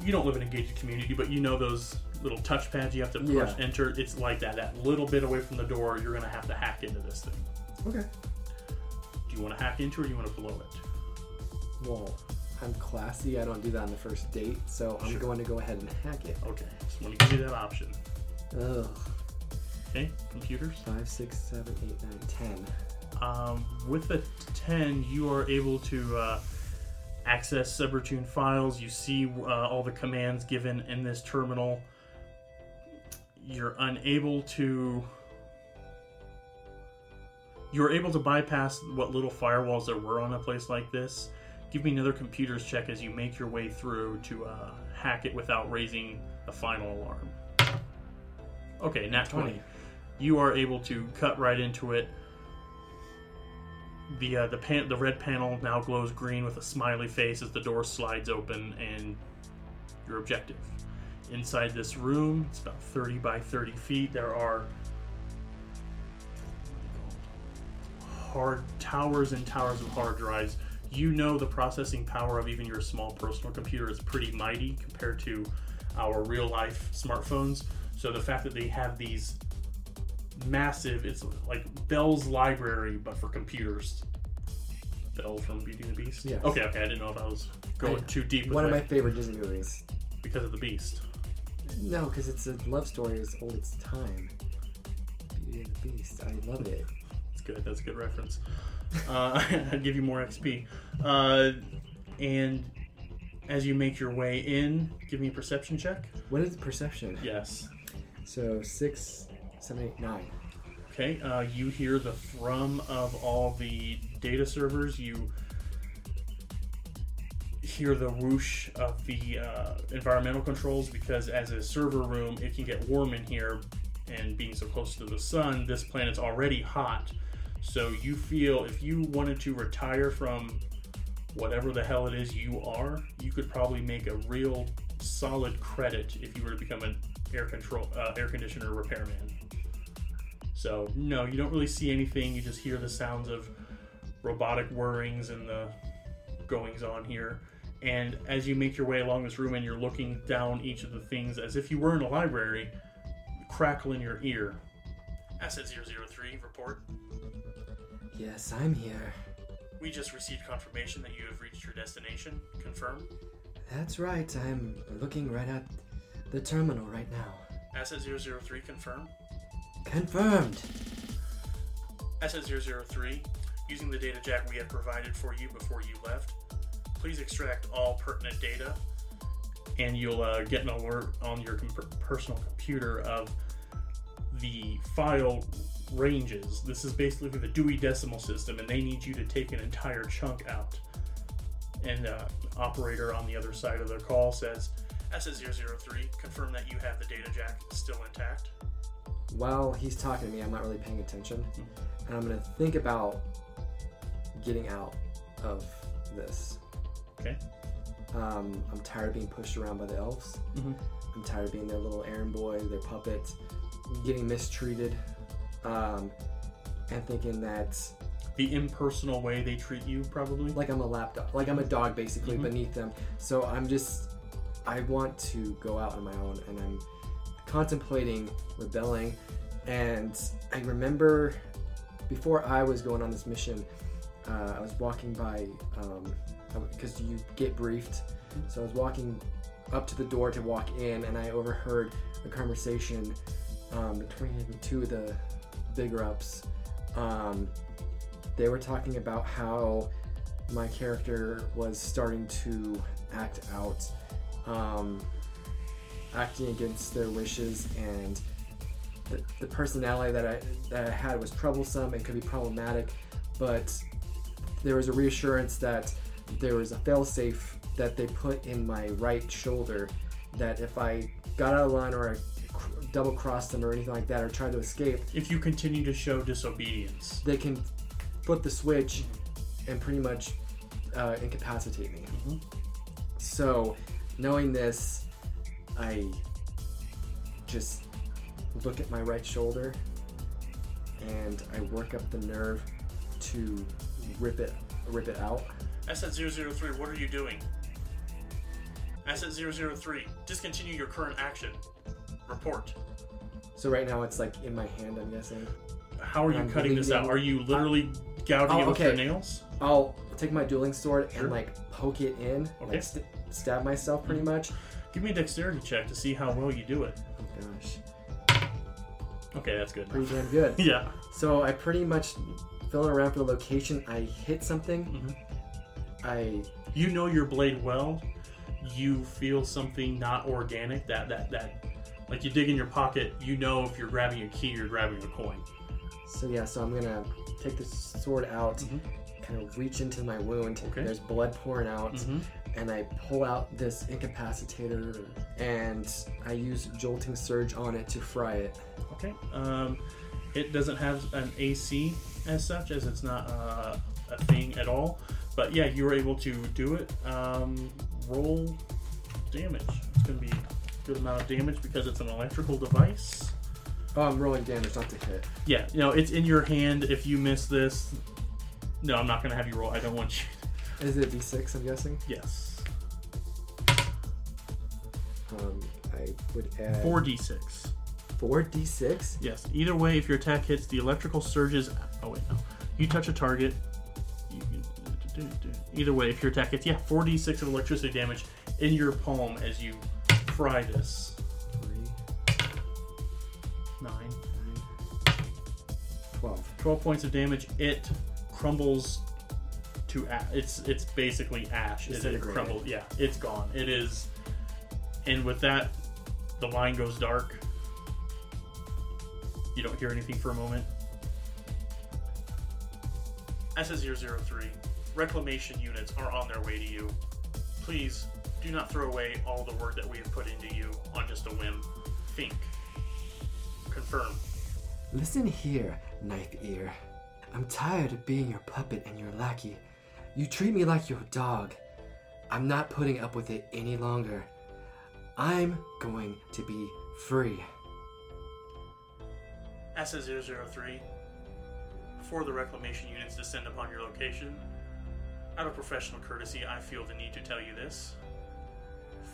[SPEAKER 1] you don't live in a gated community, but you know those little touchpads you have to push
[SPEAKER 2] Yeah.
[SPEAKER 1] enter. It's like that. That little bit away from the door, you're gonna have to hack into this thing.
[SPEAKER 2] Okay.
[SPEAKER 1] Do you want to hack into, it or do you want to blow it?
[SPEAKER 2] Well, I'm classy. I don't do that on the first date, so I'm
[SPEAKER 1] Sure.
[SPEAKER 2] going to go ahead and hack it.
[SPEAKER 1] Okay, just want to give you that option.
[SPEAKER 2] Ugh.
[SPEAKER 1] Okay, computers.
[SPEAKER 2] Five, six, seven, eight, nine, ten.
[SPEAKER 1] Um, with the 10, you are able to uh, access Subroutine files. You see uh, all the commands given in this terminal. You're unable to. You're able to bypass what little firewalls there were on a place like this Give me another computers check as you make your way through to uh, hack it without raising a final alarm. Okay, nat 20.
[SPEAKER 2] 20.
[SPEAKER 1] You are able to cut right into it. The uh, the pan- the red panel now glows green with a smiley face as the door slides open and your objective. Inside this room, it's about 30 by 30 feet. There are hard towers and towers of hard drives. You know the processing power of even your small personal computer is pretty mighty compared to our real life smartphones. So the fact that they have these massive, it's like Belle's library, but for computers. Belle from Beauty and the Beast.
[SPEAKER 2] Yeah.
[SPEAKER 1] Okay, okay. I didn't know if I was going
[SPEAKER 2] I-
[SPEAKER 1] too deep
[SPEAKER 2] One of my favorite Disney movies.
[SPEAKER 1] because of the Beast.
[SPEAKER 2] No, because it's a love story as old as time. Beauty and the Beast. I love it.
[SPEAKER 1] That's good. That's a good reference. Uh, [LAUGHS] I'd give you more XP. Uh, and as you make your way in, give me a perception check.
[SPEAKER 2] What is perception?
[SPEAKER 1] Yes.
[SPEAKER 2] So six, seven, eight, nine.
[SPEAKER 1] Okay. Uh, you hear the thrum of all the data servers. You hear the whoosh of the uh, environmental controls because, as a server room, it can get warm in here. And being so close to the sun, this planet's already hot. So you feel if you wanted to retire from whatever the hell it is you are, you could probably make a real solid credit if you were to become an air control uh, air conditioner repairman. So no, you don't really see anything. You just hear the sounds of robotic whirrings and the goings on here. And as you make your way along this room and you're looking down each of the things as if you were in a library, crackle in your ear. Asset 003, report.
[SPEAKER 2] Yes, I'm here.
[SPEAKER 1] We just received confirmation that you have reached your destination. Confirm.
[SPEAKER 2] That's right. I'm looking right at the terminal right now.
[SPEAKER 1] Asset 003, confirm.
[SPEAKER 2] Confirmed.
[SPEAKER 1] Asset 003, using the data jack we had provided for you before you left, please extract all pertinent data, and you'll uh, get an alert on your com- personal computer of the file ranges. This is basically the Dewey Decimal System, and they need you to take an entire chunk out. And uh, operator on the other side of the call says, Asset 003, confirm that you have the data jack still intact.
[SPEAKER 2] While he's talking to me, I'm not really paying attention, and I'm gonna think about getting out of this.
[SPEAKER 1] Okay.
[SPEAKER 2] Um, I'm tired of being pushed around by the elves.
[SPEAKER 1] Mhm.
[SPEAKER 2] I'm tired of being their little errand boy, their puppet, getting mistreated, um, and thinking that
[SPEAKER 1] The impersonal way they treat you, probably.
[SPEAKER 2] like I'm a lapdog, like I'm a dog basically
[SPEAKER 1] Mhm.
[SPEAKER 2] beneath them. So I'm just, I want to go out on my own, and I'm contemplating rebelling. And I remember before I was going on this mission, uh, I was walking by because you get briefed. So I was walking up to the door to walk in, and I overheard a conversation um, between two of the bigger ups. Um, they were talking about how my character was starting to act out, um, acting against their wishes, and the, the personality that I that I had was troublesome and could be problematic, but there was a reassurance that there was a failsafe that they put in my right shoulder that if I got out of line or I double crossed them or anything like that or tried to escape,
[SPEAKER 1] if you continue to show disobedience.
[SPEAKER 2] they can flip the switch and pretty much uh, incapacitate me.
[SPEAKER 1] Mhm.
[SPEAKER 2] So, knowing this, I just look at my right shoulder and I work up the nerve to rip it rip it out.
[SPEAKER 1] Asset 003, what are you doing? Asset 003, discontinue your current action. Report.
[SPEAKER 2] So right now it's like in my hand, I'm guessing.
[SPEAKER 1] How are you
[SPEAKER 2] I'm
[SPEAKER 1] cutting this
[SPEAKER 2] bleeding.
[SPEAKER 1] out? Are you literally gouging
[SPEAKER 2] Oh,
[SPEAKER 1] it with
[SPEAKER 2] okay.
[SPEAKER 1] your nails?
[SPEAKER 2] I'll take my dueling sword
[SPEAKER 1] Sure.
[SPEAKER 2] and like poke it in,
[SPEAKER 1] Okay.
[SPEAKER 2] Like st- stab myself pretty mm. much.
[SPEAKER 1] Give me a dexterity check to see how well you do it.
[SPEAKER 2] Oh gosh,
[SPEAKER 1] Okay, that's good.
[SPEAKER 2] pretty damn good. [LAUGHS]
[SPEAKER 1] Yeah.
[SPEAKER 2] So I pretty much feeling around for the location. I hit something.
[SPEAKER 1] Mhm.
[SPEAKER 2] I
[SPEAKER 1] You know your blade well. You feel something not organic. That that that, like you dig in your pocket. You know if you're grabbing a key you're grabbing a coin.
[SPEAKER 2] so yeah. So I'm gonna take the sword out,
[SPEAKER 1] Mhm.
[SPEAKER 2] kind of reach into my wound.
[SPEAKER 1] Okay.
[SPEAKER 2] There's blood pouring out,
[SPEAKER 1] Mhm.
[SPEAKER 2] And I pull out this incapacitator and I use jolting surge on it to fry it.
[SPEAKER 1] Okay. Um, it doesn't have an AC as such, as it's not uh, a thing at all. But yeah, you were able to do it. Um, roll damage. It's going to be a good amount of damage because it's an electrical device.
[SPEAKER 2] Oh, I'm rolling damage, not to hit.
[SPEAKER 1] Yeah, you know, it's in your hand. If you miss this, no, I'm not going to have you roll. I don't want you.
[SPEAKER 2] Is it d6? I'm guessing.
[SPEAKER 1] Yes.
[SPEAKER 2] Um, I would add
[SPEAKER 1] 4d6.
[SPEAKER 2] four d6.
[SPEAKER 1] Yes. Either way, if your attack hits, the electrical surges. Oh wait, no. You touch a target. You can, either way, if your attack hits, yeah, 4d6 of electricity damage in your palm as you fry this.
[SPEAKER 2] Three,
[SPEAKER 1] Nine.
[SPEAKER 2] nine, twelve.
[SPEAKER 1] 12 points of damage. It crumbles to ash. It's it's basically ash. It, it
[SPEAKER 2] Disintegrated.
[SPEAKER 1] crumbled. Yeah, it's gone. It is. And with that, the line goes dark. You don't hear anything for a moment. SS003, reclamation units are on their way to you. Please do not throw away all the work that we have put into you on just a whim. Think. Confirm.
[SPEAKER 2] Listen here, knife ear. I'm tired of being your puppet and your lackey. You treat me like your dog. I'm not putting up with it any longer. I'm going to be free.
[SPEAKER 1] SS003, before the reclamation units descend upon your location, out of professional courtesy, I feel the need to tell you this.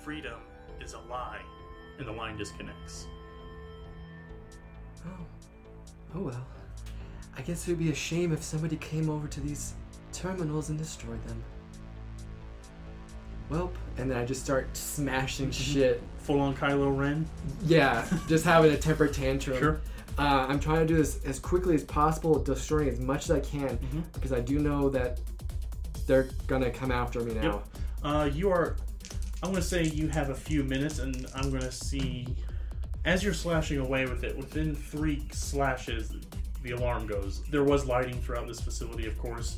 [SPEAKER 1] Freedom is a lie. And the line disconnects.
[SPEAKER 2] Oh. Oh well. I guess it would be a shame if somebody came over to these terminals and destroy them. Welp. And then I just start smashing shit.
[SPEAKER 1] Full on Kylo Ren?
[SPEAKER 2] Yeah, just having a temper tantrum.
[SPEAKER 1] Sure.
[SPEAKER 2] Uh, I'm trying to do this as quickly as possible, destroying as much as I can,
[SPEAKER 1] Mhm.
[SPEAKER 2] because I do know that they're gonna come after me now.
[SPEAKER 1] Uh, you are. I'm to say you have a few minutes, and I'm to see. As you're slashing away with it, within three slashes, the alarm goes. There was lighting throughout this facility, of course.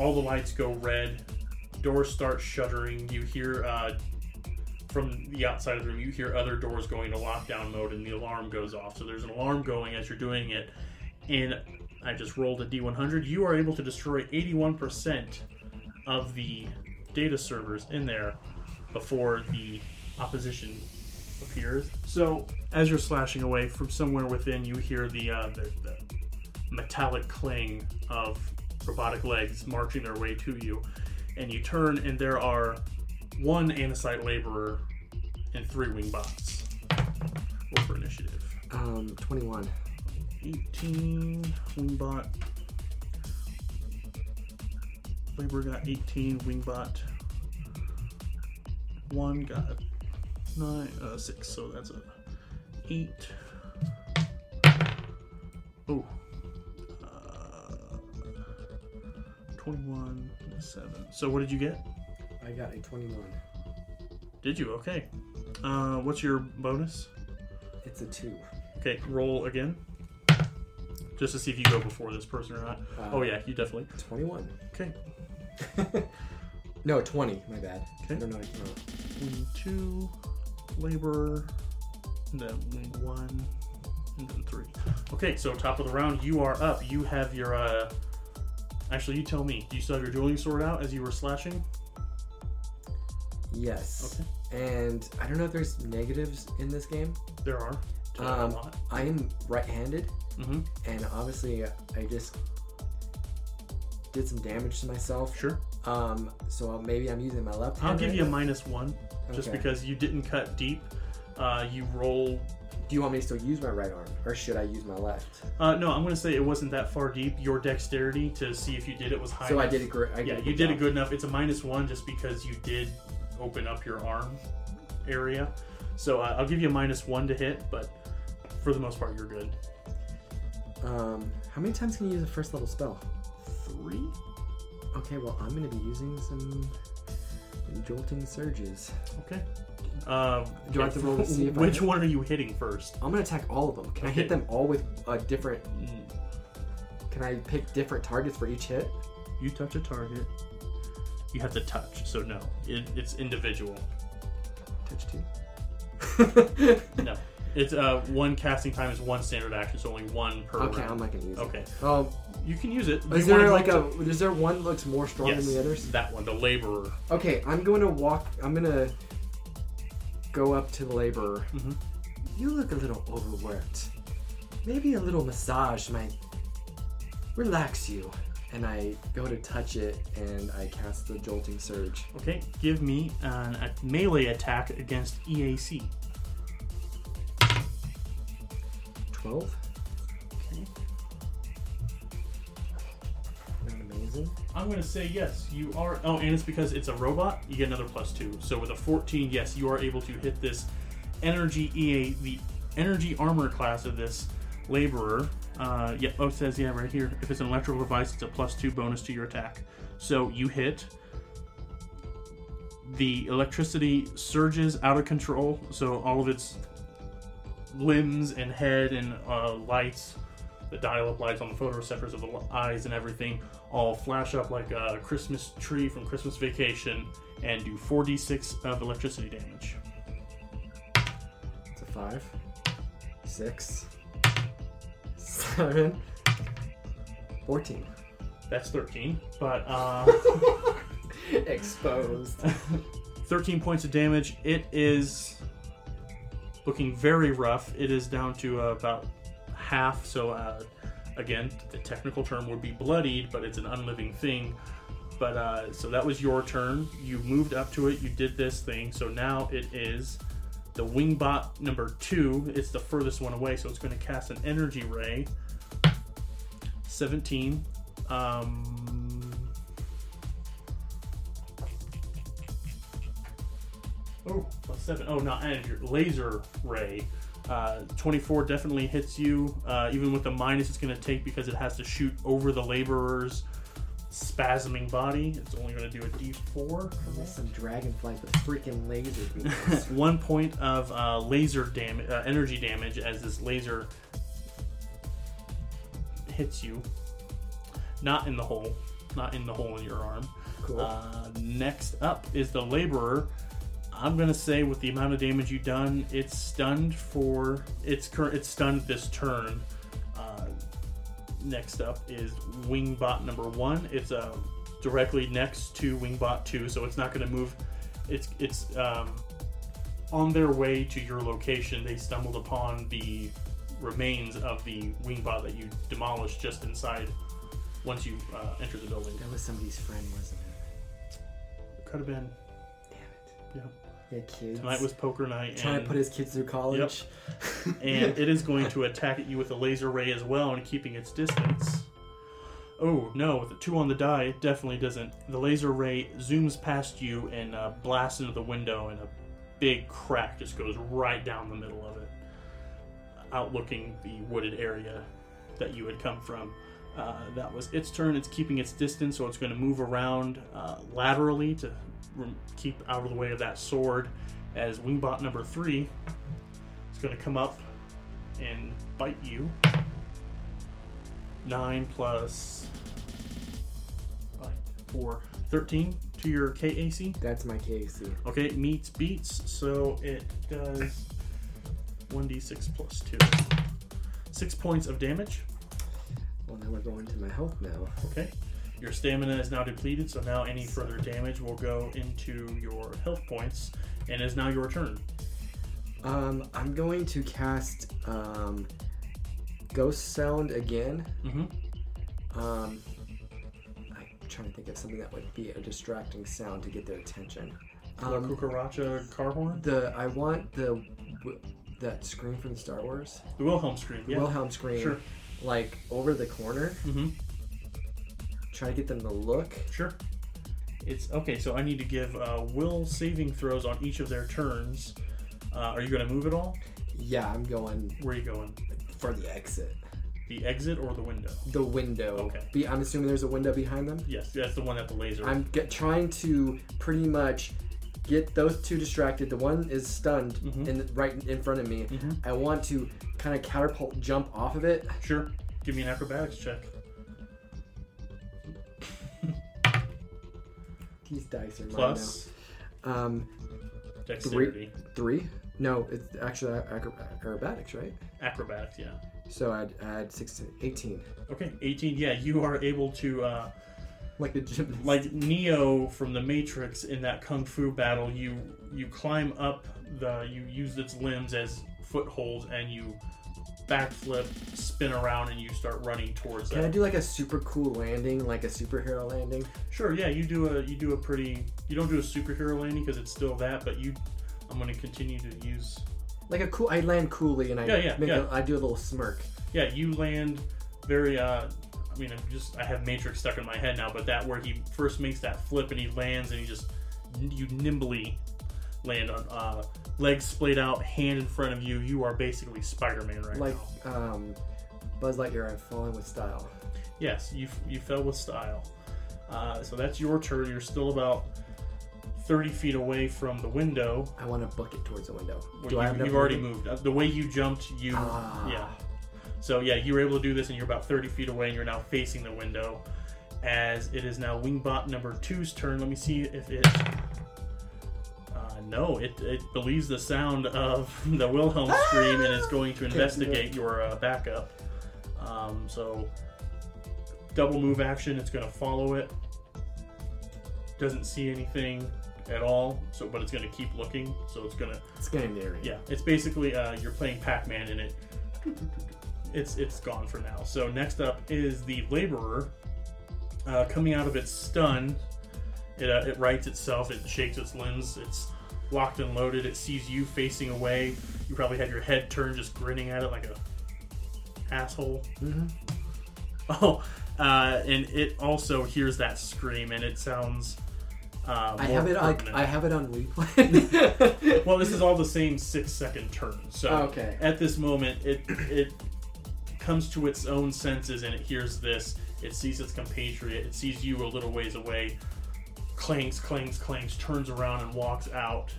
[SPEAKER 1] All the lights go red. Doors start shuttering. You hear uh, from the outside of the room, you hear other doors going to lockdown mode, and the alarm goes off. So there's an alarm going as you're doing it. And I just rolled a D100. You are able to destroy 81% of the data servers in there before the opposition appears. So as you're slashing away from somewhere within, you hear the, uh, the, the metallic clang of robotic legs marching their way to you, and you turn, and there are one Anacite laborer and three wing bots. Roll for initiative.
[SPEAKER 2] Um, 21.
[SPEAKER 1] 18 wingbot Laborer got 18 wingbot one got nine uh six so that's a eight oh 21 7 so what did you get
[SPEAKER 2] I got a 21.
[SPEAKER 1] did you okay uh what's your bonus
[SPEAKER 2] It's a 2.
[SPEAKER 1] okay roll again just to see if you go before this person or not
[SPEAKER 2] Uh,
[SPEAKER 1] oh yeah you definitely
[SPEAKER 2] 21.
[SPEAKER 1] okay [LAUGHS]
[SPEAKER 2] no, 20. My bad.
[SPEAKER 1] Okay.
[SPEAKER 2] No, don't know. how to count.
[SPEAKER 1] wing two, laborer, and then one, and then three. Okay, so top of the round, you are up. You have your. uh Actually, you tell me. Do you still have your dueling sword out as you were slashing?
[SPEAKER 2] Yes.
[SPEAKER 1] Okay.
[SPEAKER 2] And I don't know if there's negatives in this game.
[SPEAKER 1] There are.
[SPEAKER 2] Um. I am right-handed,
[SPEAKER 1] Mm-hmm.
[SPEAKER 2] and obviously I just did some damage to myself.
[SPEAKER 1] Sure.
[SPEAKER 2] Um, so maybe I'm using my left hand.
[SPEAKER 1] I'll give
[SPEAKER 2] right
[SPEAKER 1] you a minus one, just
[SPEAKER 2] Okay.
[SPEAKER 1] because you didn't cut deep. Uh, you roll.
[SPEAKER 2] Do you want me to still use my right arm, or should I use my left?
[SPEAKER 1] Uh, no, I'm going to say it wasn't that far deep. Your dexterity to see if you did it was high.
[SPEAKER 2] so I did it great.
[SPEAKER 1] Yeah, you did
[SPEAKER 2] job.
[SPEAKER 1] it good enough. It's a minus one just because you did open up your arm area. So uh, I'll give you a minus one to hit, but for the most part, you're good.
[SPEAKER 2] Um, how many times can you use a first level spell?
[SPEAKER 1] Three?
[SPEAKER 2] Okay, well I'm gonna be using some jolting surges.
[SPEAKER 1] Okay. Um,
[SPEAKER 2] Do I have to roll to see if I
[SPEAKER 1] which
[SPEAKER 2] hit?
[SPEAKER 1] one are you hitting first?
[SPEAKER 2] I'm gonna attack all of them. Can I
[SPEAKER 1] Okay.
[SPEAKER 2] hit them all with a different?
[SPEAKER 1] Mm,
[SPEAKER 2] Can I pick different targets for each hit?
[SPEAKER 1] you touch a target, you have to touch. So no, it, it's individual.
[SPEAKER 2] Touch two. [LAUGHS] [LAUGHS]
[SPEAKER 1] No, it's uh one casting time is one standard action, so only one per
[SPEAKER 2] okay,
[SPEAKER 1] round.
[SPEAKER 2] I'm not gonna use
[SPEAKER 1] Okay,
[SPEAKER 2] it. Um,
[SPEAKER 1] you can use it.
[SPEAKER 2] is there like a? Is there one that looks more strong
[SPEAKER 1] yes,
[SPEAKER 2] than the others?
[SPEAKER 1] that one, the laborer.
[SPEAKER 2] Okay, I'm going to walk. I'm gonna go up to the laborer.
[SPEAKER 1] Mhm.
[SPEAKER 2] You look a little overworked. Maybe a little massage might relax you. And I go to touch it, and I cast the jolting surge.
[SPEAKER 1] Okay, give me an, a melee attack against EAC.
[SPEAKER 2] Twelve.
[SPEAKER 1] Okay. I'm gonna say yes. You are. Oh, and it's because it's a robot. You get another plus two. So with a 14, yes, you are able to hit this energy EA, the energy armor class of this laborer. Uh, yeah. Oh, it says yeah right here. If it's an electrical device, it's a plus two bonus to your attack. So you hit. The electricity surges out of control. So all of its limbs and head and uh, lights, the dial-up lights on the photoreceptors of the eyes and everything, all flash up like a Christmas tree from Christmas Vacation and do 4d6 of electricity damage.
[SPEAKER 2] It's a five, six, seven, fourteen.
[SPEAKER 1] That's 13, but uh, [LAUGHS]
[SPEAKER 2] Exposed. [LAUGHS]
[SPEAKER 1] 13 points of damage. It is looking very rough. It is down to uh, about half. So, uh, again, the technical term would be bloodied, but it's an unliving thing. But uh, so that was your turn. You moved up to it. You did this thing. So now it is the wingbot number two. It's the furthest one away. So it's going to cast an energy ray. 17. Um, Oh, plus seven. Oh, not energy. Laser ray. Uh, 24 definitely hits you. Uh, even with the minus it's going to take because it has to shoot over the laborer's spasming body. It's only going to do a d4.
[SPEAKER 2] There's some dragonfly with freaking laser beams. [LAUGHS]
[SPEAKER 1] One point of uh, laser damage, uh, energy damage, as this laser hits you. Not in the hole. Not in the hole in your arm.
[SPEAKER 2] cool.
[SPEAKER 1] Uh, next up is the laborer. I'm gonna say with the amount of damage you've done, it's stunned for it's current. It's stunned this turn. Uh, next up is Wingbot number one. It's uh, directly next to Wingbot two, so it's not gonna move. It's it's um, on their way to your location. They stumbled upon the remains of the Wingbot that you demolished just inside. Once you uh, enter the building,
[SPEAKER 2] that was somebody's friend, wasn't it?
[SPEAKER 1] could have been.
[SPEAKER 2] Damn it.
[SPEAKER 1] Yeah.
[SPEAKER 2] Yeah, kids.
[SPEAKER 1] Tonight was poker night,
[SPEAKER 2] trying to put his kids through college. [LAUGHS]
[SPEAKER 1] and it is going to attack at you with a laser ray as well, and keeping its distance. Oh no! With a two on the die, it definitely doesn't. The laser ray zooms past you and uh, blasts into the window, and a big crack just goes right down the middle of it, outlooking the wooded area that you had come from. Uh, that was its turn. It's keeping its distance, so it's going to move around uh, laterally to rem- keep out of the way of that sword. As Wingbot number three is going to come up and bite you. Nine plus bite, four, 13 to your KAC.
[SPEAKER 2] That's my KAC.
[SPEAKER 1] Okay, it meets beats, so it does 1d6 plus 2. Six points of damage.
[SPEAKER 2] Well, now we're going to my health now.
[SPEAKER 1] Okay. Your stamina is now depleted, so now any further damage will go into your health points, and it is now your turn.
[SPEAKER 2] Um, I'm going to cast um, Ghost Sound again.
[SPEAKER 1] Mm-hmm.
[SPEAKER 2] Um, I'm trying to think of something that would be a distracting sound to get their attention.
[SPEAKER 1] the
[SPEAKER 2] Um,
[SPEAKER 1] Cucaracha car horn?
[SPEAKER 2] the I want the w- that scream from Star Wars,
[SPEAKER 1] The Wilhelm scream, yeah.
[SPEAKER 2] Wilhelm scream,
[SPEAKER 1] Sure.
[SPEAKER 2] Like over the corner.
[SPEAKER 1] Mm-hmm.
[SPEAKER 2] Try to get them to look.
[SPEAKER 1] Sure. It's okay, so I need to give uh, will saving throws on each of their turns. Uh, are you going to move at all?
[SPEAKER 2] Yeah, I'm going
[SPEAKER 1] Where are you going?
[SPEAKER 2] for the exit.
[SPEAKER 1] The exit or the window?
[SPEAKER 2] The window.
[SPEAKER 1] Okay.
[SPEAKER 2] Be, I'm assuming there's a window behind them.
[SPEAKER 1] Yes, that's the one at the laser.
[SPEAKER 2] I'm get, trying to pretty much get those two distracted. The one is stunned
[SPEAKER 1] Mhm.
[SPEAKER 2] in right in front of me.
[SPEAKER 1] Mhm.
[SPEAKER 2] I want to kind of catapult, jump off of it.
[SPEAKER 1] Sure. Give me an acrobatics check.
[SPEAKER 2] These dice are mine
[SPEAKER 1] plus
[SPEAKER 2] now. Um,
[SPEAKER 1] dexterity,
[SPEAKER 2] three? No, it's actually acrobatics, right?
[SPEAKER 1] acrobatics. Yeah.
[SPEAKER 2] So I'd add 16, 18.
[SPEAKER 1] Okay, 18. Yeah, you are able to. Uh,
[SPEAKER 2] Like gymnast.
[SPEAKER 1] like Neo from the Matrix in that kung fu battle, you you climb up the you use its limbs as footholds and you backflip, spin around, and you start running towards
[SPEAKER 2] Can I do like a super cool landing, like a superhero landing?
[SPEAKER 1] Sure, yeah, you do a you do a pretty you don't do a superhero landing because it's still that, but you I'm going to continue to use
[SPEAKER 2] Like a cool, I land coolly and I
[SPEAKER 1] Yeah, yeah,
[SPEAKER 2] make
[SPEAKER 1] yeah.
[SPEAKER 2] A, I do a little smirk.
[SPEAKER 1] yeah you land very uh I mean I'm just I have Matrix stuck in my head now, but that where he first makes that flip and he lands and he just you nimbly land on uh legs splayed out, hand in front of you. You are basically Spider-Man right
[SPEAKER 2] Like
[SPEAKER 1] now.
[SPEAKER 2] um, Buzz Lightyear, I'm falling with style.
[SPEAKER 1] Yes, you you fell with style. Uh, so that's your turn. You're still about 30 feet away from the window.
[SPEAKER 2] I want to book it towards the window.
[SPEAKER 1] Well,
[SPEAKER 2] Do
[SPEAKER 1] you,
[SPEAKER 2] I have
[SPEAKER 1] you've already moved. Uh, The way you jumped, you
[SPEAKER 2] Ah.
[SPEAKER 1] yeah. So yeah, you were able to do this, and you're about 30 feet away, and you're now facing the window. As it is now Wingbot number two's turn. Let me see if it. Uh, no, it, it believes the sound of [LAUGHS] the Wilhelm scream and is going to investigate your uh, backup. Um, so double move action. It's going to follow it. Doesn't see anything at all. So, but it's going to keep looking. So it's going to
[SPEAKER 2] It's getting me.
[SPEAKER 1] yeah, it's basically uh, you're playing Pac-Man in it. It's it's gone for now. So next up is the laborer uh, coming out of its stun. It uh, it rights itself. It shakes its limbs. It's locked and loaded. It sees you facing away. You probably had your head turned, just grinning at it like a asshole.
[SPEAKER 2] hmm [LAUGHS]
[SPEAKER 1] Oh, uh, and it also hears that scream, and it sounds. Uh,
[SPEAKER 2] I have it. I. I have it on replay.
[SPEAKER 1] Well, this is all the same six second turn. So
[SPEAKER 2] Okay.
[SPEAKER 1] at this moment, it it comes to its own senses and it hears this. It sees its compatriot. It sees you a little ways away. Clangs, clangs, clangs. Turns around and walks out.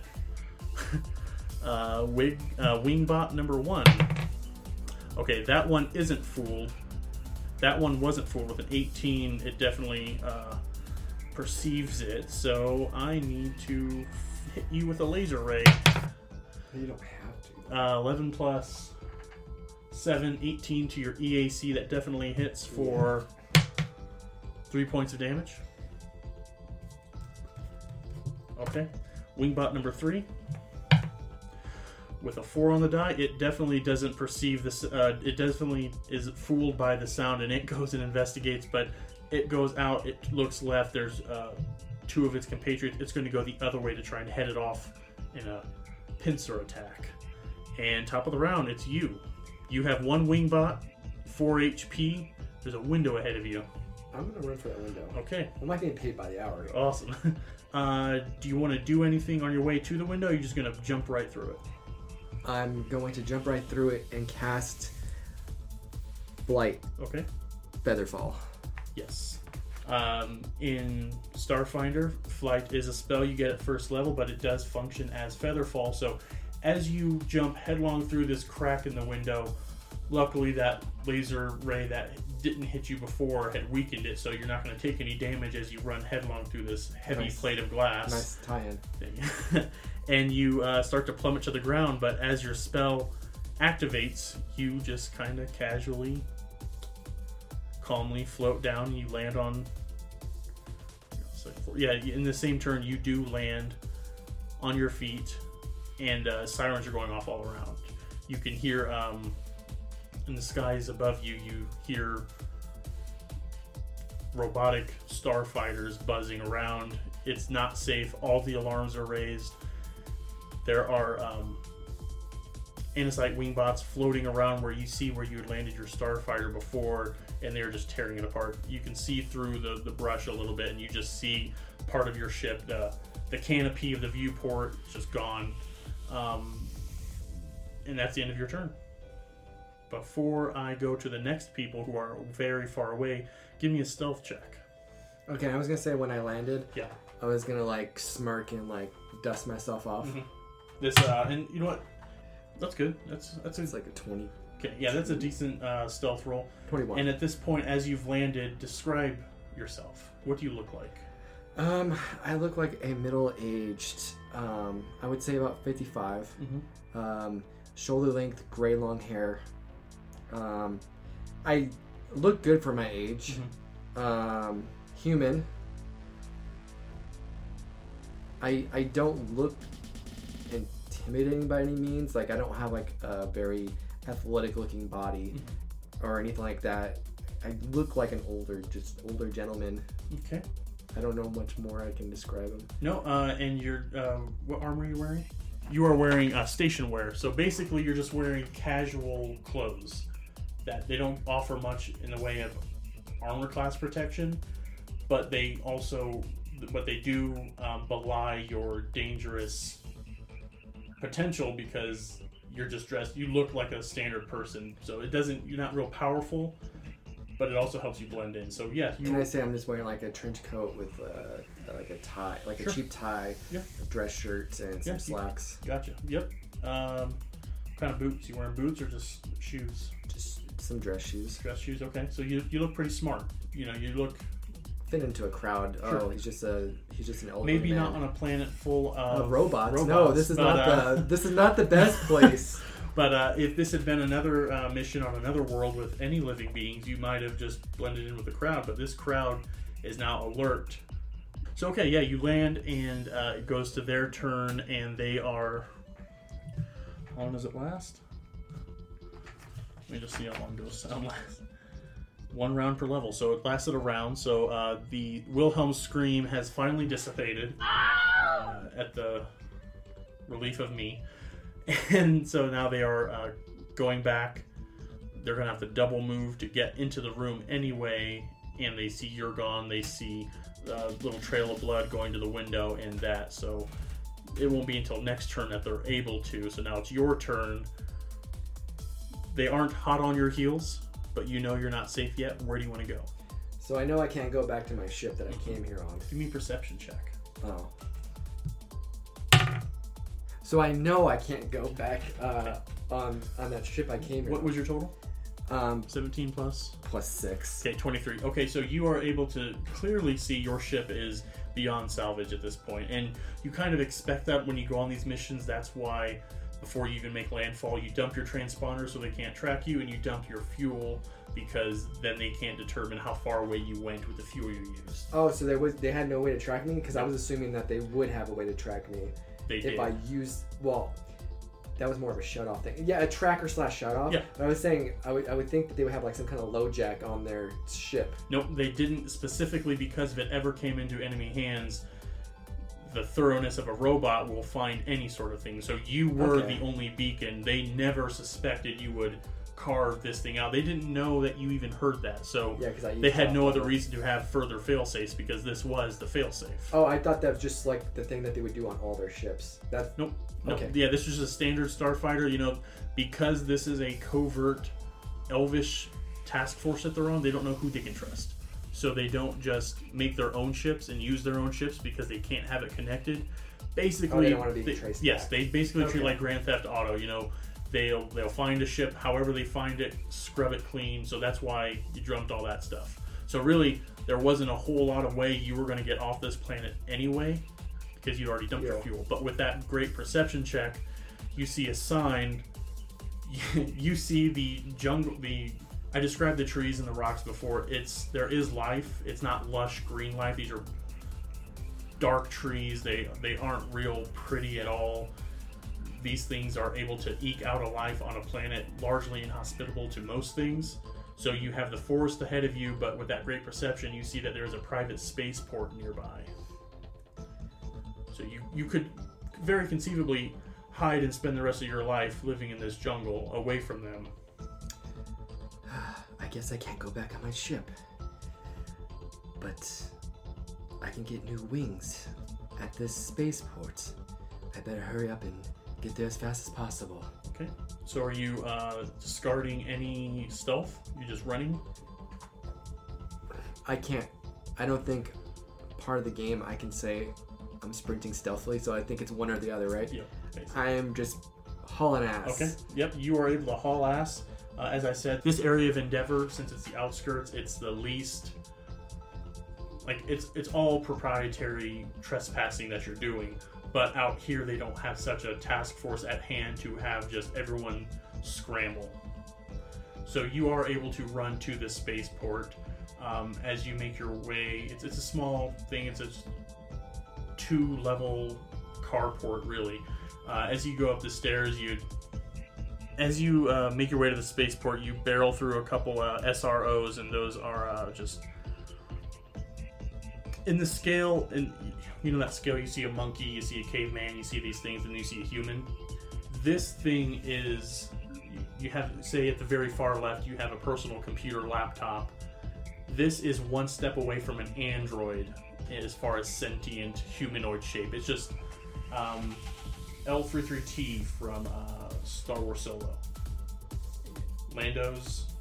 [SPEAKER 1] [LAUGHS] uh, wig, uh, Wingbot number one. Okay, that one isn't fooled. That one wasn't fooled with an 18. It definitely uh, perceives it. So I need to hit you with a laser ray.
[SPEAKER 2] you don't have to.
[SPEAKER 1] Uh, 11 plus 7, 18 to your EAC. That definitely hits for 3 points of damage. Okay. Wingbot number 3. With a 4 on the die, it definitely doesn't perceive this. Uh, it definitely is fooled by the sound and it [LAUGHS] goes and investigates, but it goes out, it looks left. There's uh, two of its compatriots. It's going to go the other way to try and head it off in a pincer attack. And top of the round, it's you. You have one wingbot, 4 HP. There's a window ahead of you.
[SPEAKER 2] I'm gonna run for that window.
[SPEAKER 1] Okay,
[SPEAKER 2] I'm not getting paid by the hour.
[SPEAKER 1] awesome. [LAUGHS] Uh, do you want to do anything on your way to the window? Or are you just going to jump right through it?
[SPEAKER 2] I'm going to jump right through it and cast Flight
[SPEAKER 1] Okay.
[SPEAKER 2] Featherfall.
[SPEAKER 1] Yes. Um, in Starfinder, flight is a spell you get at first level, but it does function as Featherfall. So, as you jump headlong through this crack in the window, luckily that laser ray that didn't hit you before had weakened it, so you're not going to take any damage as you run headlong through this heavy
[SPEAKER 2] Nice.
[SPEAKER 1] plate of glass
[SPEAKER 2] Nice tie-in.
[SPEAKER 1] thing. [LAUGHS] and you uh, start to plummet to the ground, but as your spell activates, you just kind of casually, calmly float down and you land on. Yeah, in the same turn, you do land on your feet, and uh, sirens are going off all around. You can hear um, in the skies above you, you hear robotic starfighters buzzing around. It's not safe. All the alarms are raised. There are um, Anacite wingbots floating around where you see where you had landed your starfighter before, and they're just tearing it apart. You can see through the, the brush a little bit, and you just see part of your ship. The, the canopy of the viewport is just gone. Um, and that's the end of your turn. Before I go to the next people who are very far away, give me a stealth check.
[SPEAKER 2] Okay, I was gonna say when I landed,
[SPEAKER 1] Yeah.
[SPEAKER 2] I was gonna like smirk and like dust myself off.
[SPEAKER 1] Mhm. This uh, and you know what? That's good. That's that's a,
[SPEAKER 2] It's like a 20,
[SPEAKER 1] okay. Yeah, that's a decent uh, stealth roll.
[SPEAKER 2] 21.
[SPEAKER 1] And at this point, as you've landed, describe yourself. What do you look like?
[SPEAKER 2] Um, I look like a middle-aged. Um, I would say about fifty-five.
[SPEAKER 1] Mm-hmm.
[SPEAKER 2] Um, shoulder length, gray long hair. Um, I look good for my age. Um, human. I I don't look intimidating by any means. Like I don't have like a very athletic looking body or anything like that. I look like an older, just older gentleman.
[SPEAKER 1] Okay.
[SPEAKER 2] I don't know much more I can describe him.
[SPEAKER 1] No, uh, and you're um, what armor are you wearing? You are wearing uh, station wear. So basically, you're just wearing casual clothes that they don't offer much in the way of armor class protection, but they also, but they do um, belie your dangerous potential because you're just dressed. You look like a standard person, so it doesn't. You're not real powerful, but it also helps you blend in. So yeah, you
[SPEAKER 2] Can I say I'm just wearing like a trench coat with uh, like a tie, like
[SPEAKER 1] Sure.
[SPEAKER 2] a cheap tie,
[SPEAKER 1] Yeah.
[SPEAKER 2] a dress shirt, and some
[SPEAKER 1] Yeah, you-
[SPEAKER 2] slacks.
[SPEAKER 1] gotcha. Yep. Um, what kind of boots? You wearing boots or just shoes?
[SPEAKER 2] Just some dress shoes.
[SPEAKER 1] Dress shoes. Okay, so you you look pretty smart. You know, you look
[SPEAKER 2] Fit into a crowd.
[SPEAKER 1] Sure.
[SPEAKER 2] Oh, he's just a he's just an elderly
[SPEAKER 1] maybe
[SPEAKER 2] man.
[SPEAKER 1] not on a planet full of
[SPEAKER 2] Of robots. No, this is
[SPEAKER 1] but,
[SPEAKER 2] not
[SPEAKER 1] uh,
[SPEAKER 2] the this is not the best [LAUGHS] place.
[SPEAKER 1] But uh, if this had been another uh, mission on another world with any living beings, you might have just blended in with the crowd. But this crowd is now alert. So okay, yeah, you land and uh, it goes to their turn, and they are. How long does it last? Let me just see how long does sound last. One round per level, so it lasted a round. So uh, the Wilhelm scream has finally dissipated uh, at the relief of me, [LAUGHS] and so now they are uh, going back. They're gonna have to double move to get into the room anyway, and they see you're gone. They see a little trail of blood going to the window and that. So it won't be until next turn that they're able to. So now it's your turn. They aren't hot on your heels, but you know you're not safe yet. Where do you want to go?
[SPEAKER 2] so I know I can't go back to my ship that I came here on.
[SPEAKER 1] Give me a perception check.
[SPEAKER 2] Oh. So I know I can't go back uh, on on that ship I came here.
[SPEAKER 1] What was your total?
[SPEAKER 2] um
[SPEAKER 1] 17 plus?
[SPEAKER 2] plus six?
[SPEAKER 1] Okay, 23. Okay, so you are able to clearly see your ship is beyond salvage at this point, and you kind of expect that when you go on these missions. That's why before you even make landfall, you dump your transponder so they can't track you, and you dump your fuel because then they can't determine how far away you went with the fuel you used.
[SPEAKER 2] Oh, so there was they had no way to track me because I was assuming that they would have a way to track me
[SPEAKER 1] They
[SPEAKER 2] if
[SPEAKER 1] did.
[SPEAKER 2] I used well. That was more of a shut off thing. Yeah, a tracker slash shut off.
[SPEAKER 1] Yeah.
[SPEAKER 2] But I was saying I would, I would think that they would have like some kind of LoJack on their ship.
[SPEAKER 1] Nope, they didn't specifically because if it ever came into enemy hands, the thoroughness of a robot will find any sort of thing. So you were
[SPEAKER 2] Okay.
[SPEAKER 1] the only beacon. They never suspected you would carve this thing out. They didn't know that you even heard that. So
[SPEAKER 2] Yeah, I
[SPEAKER 1] they had no other reason to have further failsafes because this was the failsafe.
[SPEAKER 2] Oh, I thought that was just like the thing that they would do on all their ships. That
[SPEAKER 1] Nope. Nope.
[SPEAKER 2] Okay.
[SPEAKER 1] Yeah, this was just a standard starfighter. You know, because this is a covert elvish task force that they're on, they don't know who they can trust. So they don't just make their own ships and use their own ships because they can't have it connected. Basically,
[SPEAKER 2] Oh, they don't want to be
[SPEAKER 1] they-
[SPEAKER 2] traced
[SPEAKER 1] Yes,
[SPEAKER 2] back.
[SPEAKER 1] they basically treat
[SPEAKER 2] Okay.
[SPEAKER 1] it like Grand Theft Auto. You know, they'll they'll find a ship, however they find it, scrub it clean. So that's why you dumped all that stuff. So really, there wasn't a whole lot of way you were going to get off this planet anyway, because you already dumped your fuel. But with that great perception check, you see a sign. [LAUGHS] You see the jungle. The I described the trees and the rocks before. It's there is life. It's not lush green life. These are dark trees. They they aren't real pretty at all. These things are able to eke out a life on a planet largely inhospitable to most things. So you have the forest ahead of you, but with that great perception, you see that there is a private spaceport nearby. So you you could very conceivably hide and spend the rest of your life living in this jungle away from them. [SIGHS]
[SPEAKER 2] I guess I can't go back on my ship. But I can get new wings at this spaceport. I better hurry up and get there as fast as possible.
[SPEAKER 1] Okay. So are you uh, discarding any stealth? You're just running?
[SPEAKER 2] I can't. I don't think part of the game I can say I'm sprinting stealthily, so I think it's one or the other, right?
[SPEAKER 1] Yeah. Basically.
[SPEAKER 2] I am just hauling ass.
[SPEAKER 1] Okay. Yep. You are able to haul ass. Uh, as I said, this area of Endeavor, since it's the outskirts, it's the least like it's it's all proprietary trespassing that you're doing. But out here, they don't have such a task force at hand to have just everyone scramble. So you are able to run to the spaceport um, as you make your way. It's, it's a small thing. It's a two level carport, really. Uh, as you go up the stairs, you as you uh, make your way to the spaceport, you barrel through a couple uh, SROs, and those are uh, just in the scale. And you know that scale, you see a monkey, you see a caveman, you see these things, and you see a human. This thing is you have say at the very far left, you have a personal computer laptop. This is one step away from an android as far as sentient humanoid shape. It's just um, L33T from uh, Star Wars Solo. Lando's.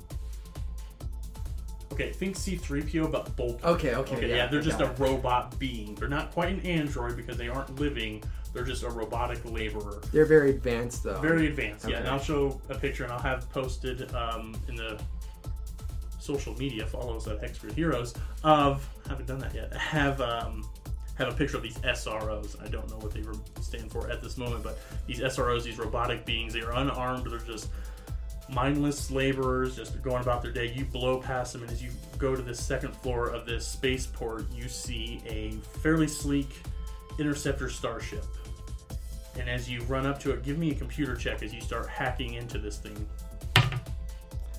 [SPEAKER 1] Okay, think C3PO, but bulky.
[SPEAKER 2] Okay, okay,
[SPEAKER 1] Okay,
[SPEAKER 2] yeah,
[SPEAKER 1] yeah, they're
[SPEAKER 2] I
[SPEAKER 1] just
[SPEAKER 2] got
[SPEAKER 1] a robot being. They're not quite an android because they aren't living. They're just a robotic laborer.
[SPEAKER 2] They're very advanced though.
[SPEAKER 1] Very advanced, yeah. And I'll show a picture, and I'll have posted um, in the social media. Follow us at Extra Heroes. Of haven't done that yet. Have um, have a picture of these SROs. I don't know what they re- stand for at this moment, but these SROs, these robotic beings, they are unarmed. They're just mindless laborers, just going about their day. You blow past them, and as you go to the second floor of this spaceport, you see a fairly sleek interceptor starship. And as you run up to it, give me a computer check as you start hacking into this thing.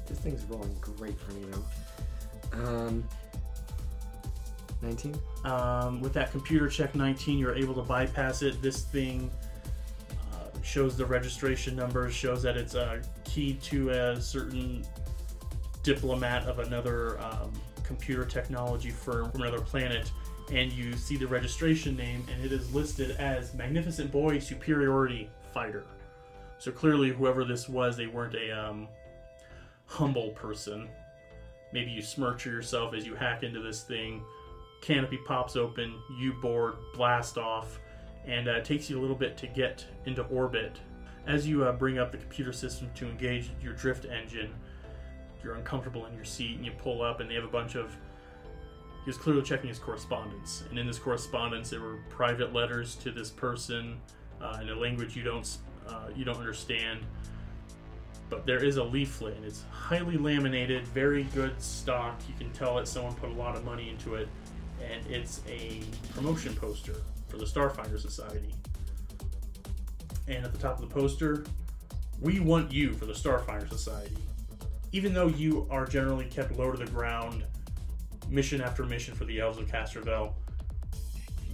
[SPEAKER 2] This thing's rolling great for me though. Um, 19.
[SPEAKER 1] Um, with that computer check 19, you're able to bypass it. This thing shows the registration numbers, shows that it's uh, keyed to a certain diplomat of another um, computer technology firm from another planet. And you see the registration name, and it is listed as Magnificent Boy Superiority Fighter. So clearly, whoever this was, they weren't a um, humble person. Maybe you smirch yourself as you hack into this thing canopy pops open, you board, blast off, and uh, it takes you a little bit to get into orbit. As you uh, bring up the computer system to engage your drift engine, you're uncomfortable in your seat and you pull up, and they have a bunch of. He was clearly checking his correspondence, and in this correspondence, there were private letters to this person uh, in a language you don't uh, you don't understand. But there is a leaflet, and it's highly laminated, very good stock. You can tell that someone put a lot of money into it and it's a promotion poster for the Starfinder Society. And at the top of the poster, we want you for the Starfinder Society. Even though you are generally kept low to the ground, mission after mission for the Elves of Castrovel,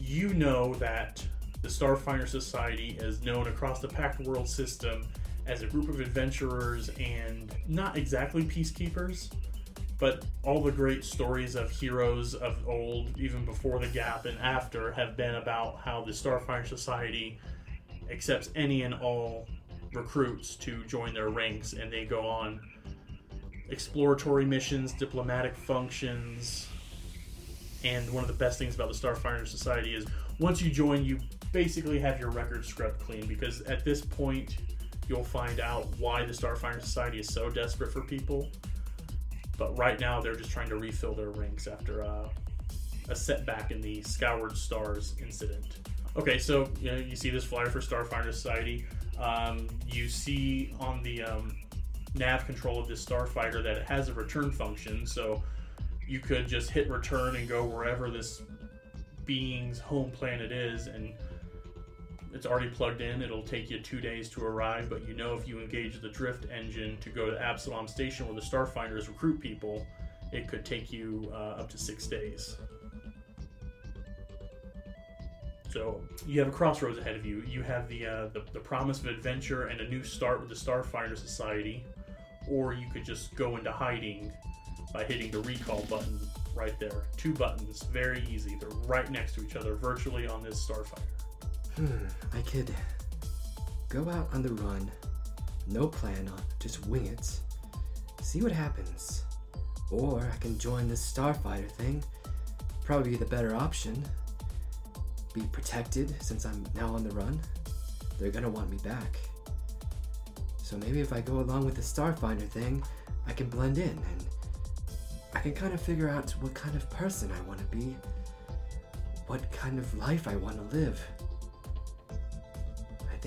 [SPEAKER 1] you know that the Starfinder Society is known across the Pact World system as a group of adventurers and not exactly peacekeepers, but all the great stories of heroes of old, even before the gap and after, have been about how the Starfinder Society accepts any and all recruits to join their ranks, and they go on exploratory missions, diplomatic functions, and one of the best things about the Starfinder Society is once you join, you basically have your record scrubbed clean because at this point, you'll find out why the Starfinder Society is so desperate for people but right now they're just trying to refill their ranks after uh, a setback in the Scoured Stars incident. Okay, so you know you see this flyer for Starfinder Society. Um, you see on the um, nav control of this starfighter that it has a return function, so you could just hit return and go wherever this being's home planet is, and it's already plugged in. It'll take you two days to arrive, but you know if you engage the drift engine to go to Absalom Station where the Starfinders recruit people, it could take you uh, up to six days. So you have a crossroads ahead of you. You have the, uh, the the promise of adventure and a new start with the Starfinder Society, or you could just go into hiding by hitting the recall button right there. Two buttons, very easy. They're right next to each other, virtually on this Starfighter.
[SPEAKER 2] Hmm, I could go out on the run, no plan on, just wing it, see what happens. Or I can join this starfighter thing. Probably the better option. Be protected since I'm now on the run. They're gonna want me back. So maybe if I go along with the starfinder thing, I can blend in and I can kind of figure out what kind of person I want to be, what kind of life I want to live.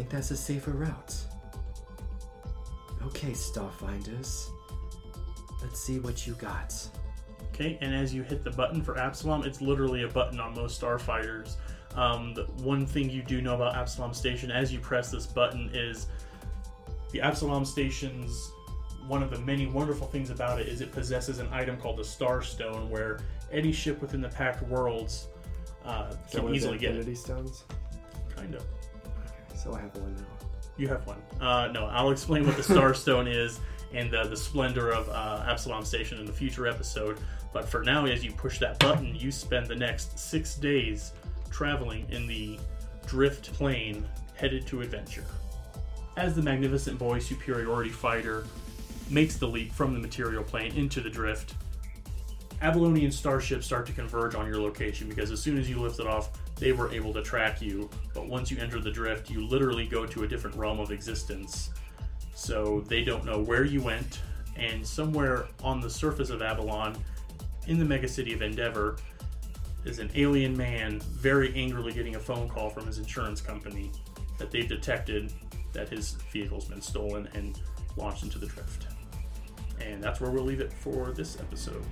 [SPEAKER 2] I think that's a safer route. Okay, Starfinders. Let's see what you got.
[SPEAKER 1] Okay, and as you hit the button for Absalom, it's literally a button on most starfighters. Um, the one thing you do know about Absalom Station, as you press this button, is the Absalom Station's one of the many wonderful things about it is it possesses an item called the Star Stone, where any ship within the Pact Worlds uh, can
[SPEAKER 2] one
[SPEAKER 1] easily get it.
[SPEAKER 2] Infinity Stones?
[SPEAKER 1] Kind of.
[SPEAKER 2] So I have one now.
[SPEAKER 1] You have one. Uh, no, I'll explain what the Star Stone [LAUGHS] is and the, the splendor of uh, Absalom Station in the future episode. But for now, as you push that button, you spend the next six days traveling in the drift plane headed to adventure. As the Magnificent Boy Superiority Fighter makes the leap from the material plane into the drift, Aballonian starships start to converge on your location because as soon as you lift it off, they were able to track you. But once you enter the drift, you literally go to a different realm of existence. So they don't know where you went, and somewhere on the surface of Aballon, in the megacity of Endeavor, is an alien man very angrily getting a phone call from his insurance company that they've detected that his vehicle's been stolen and launched into the drift. And that's where we'll leave it for this episode.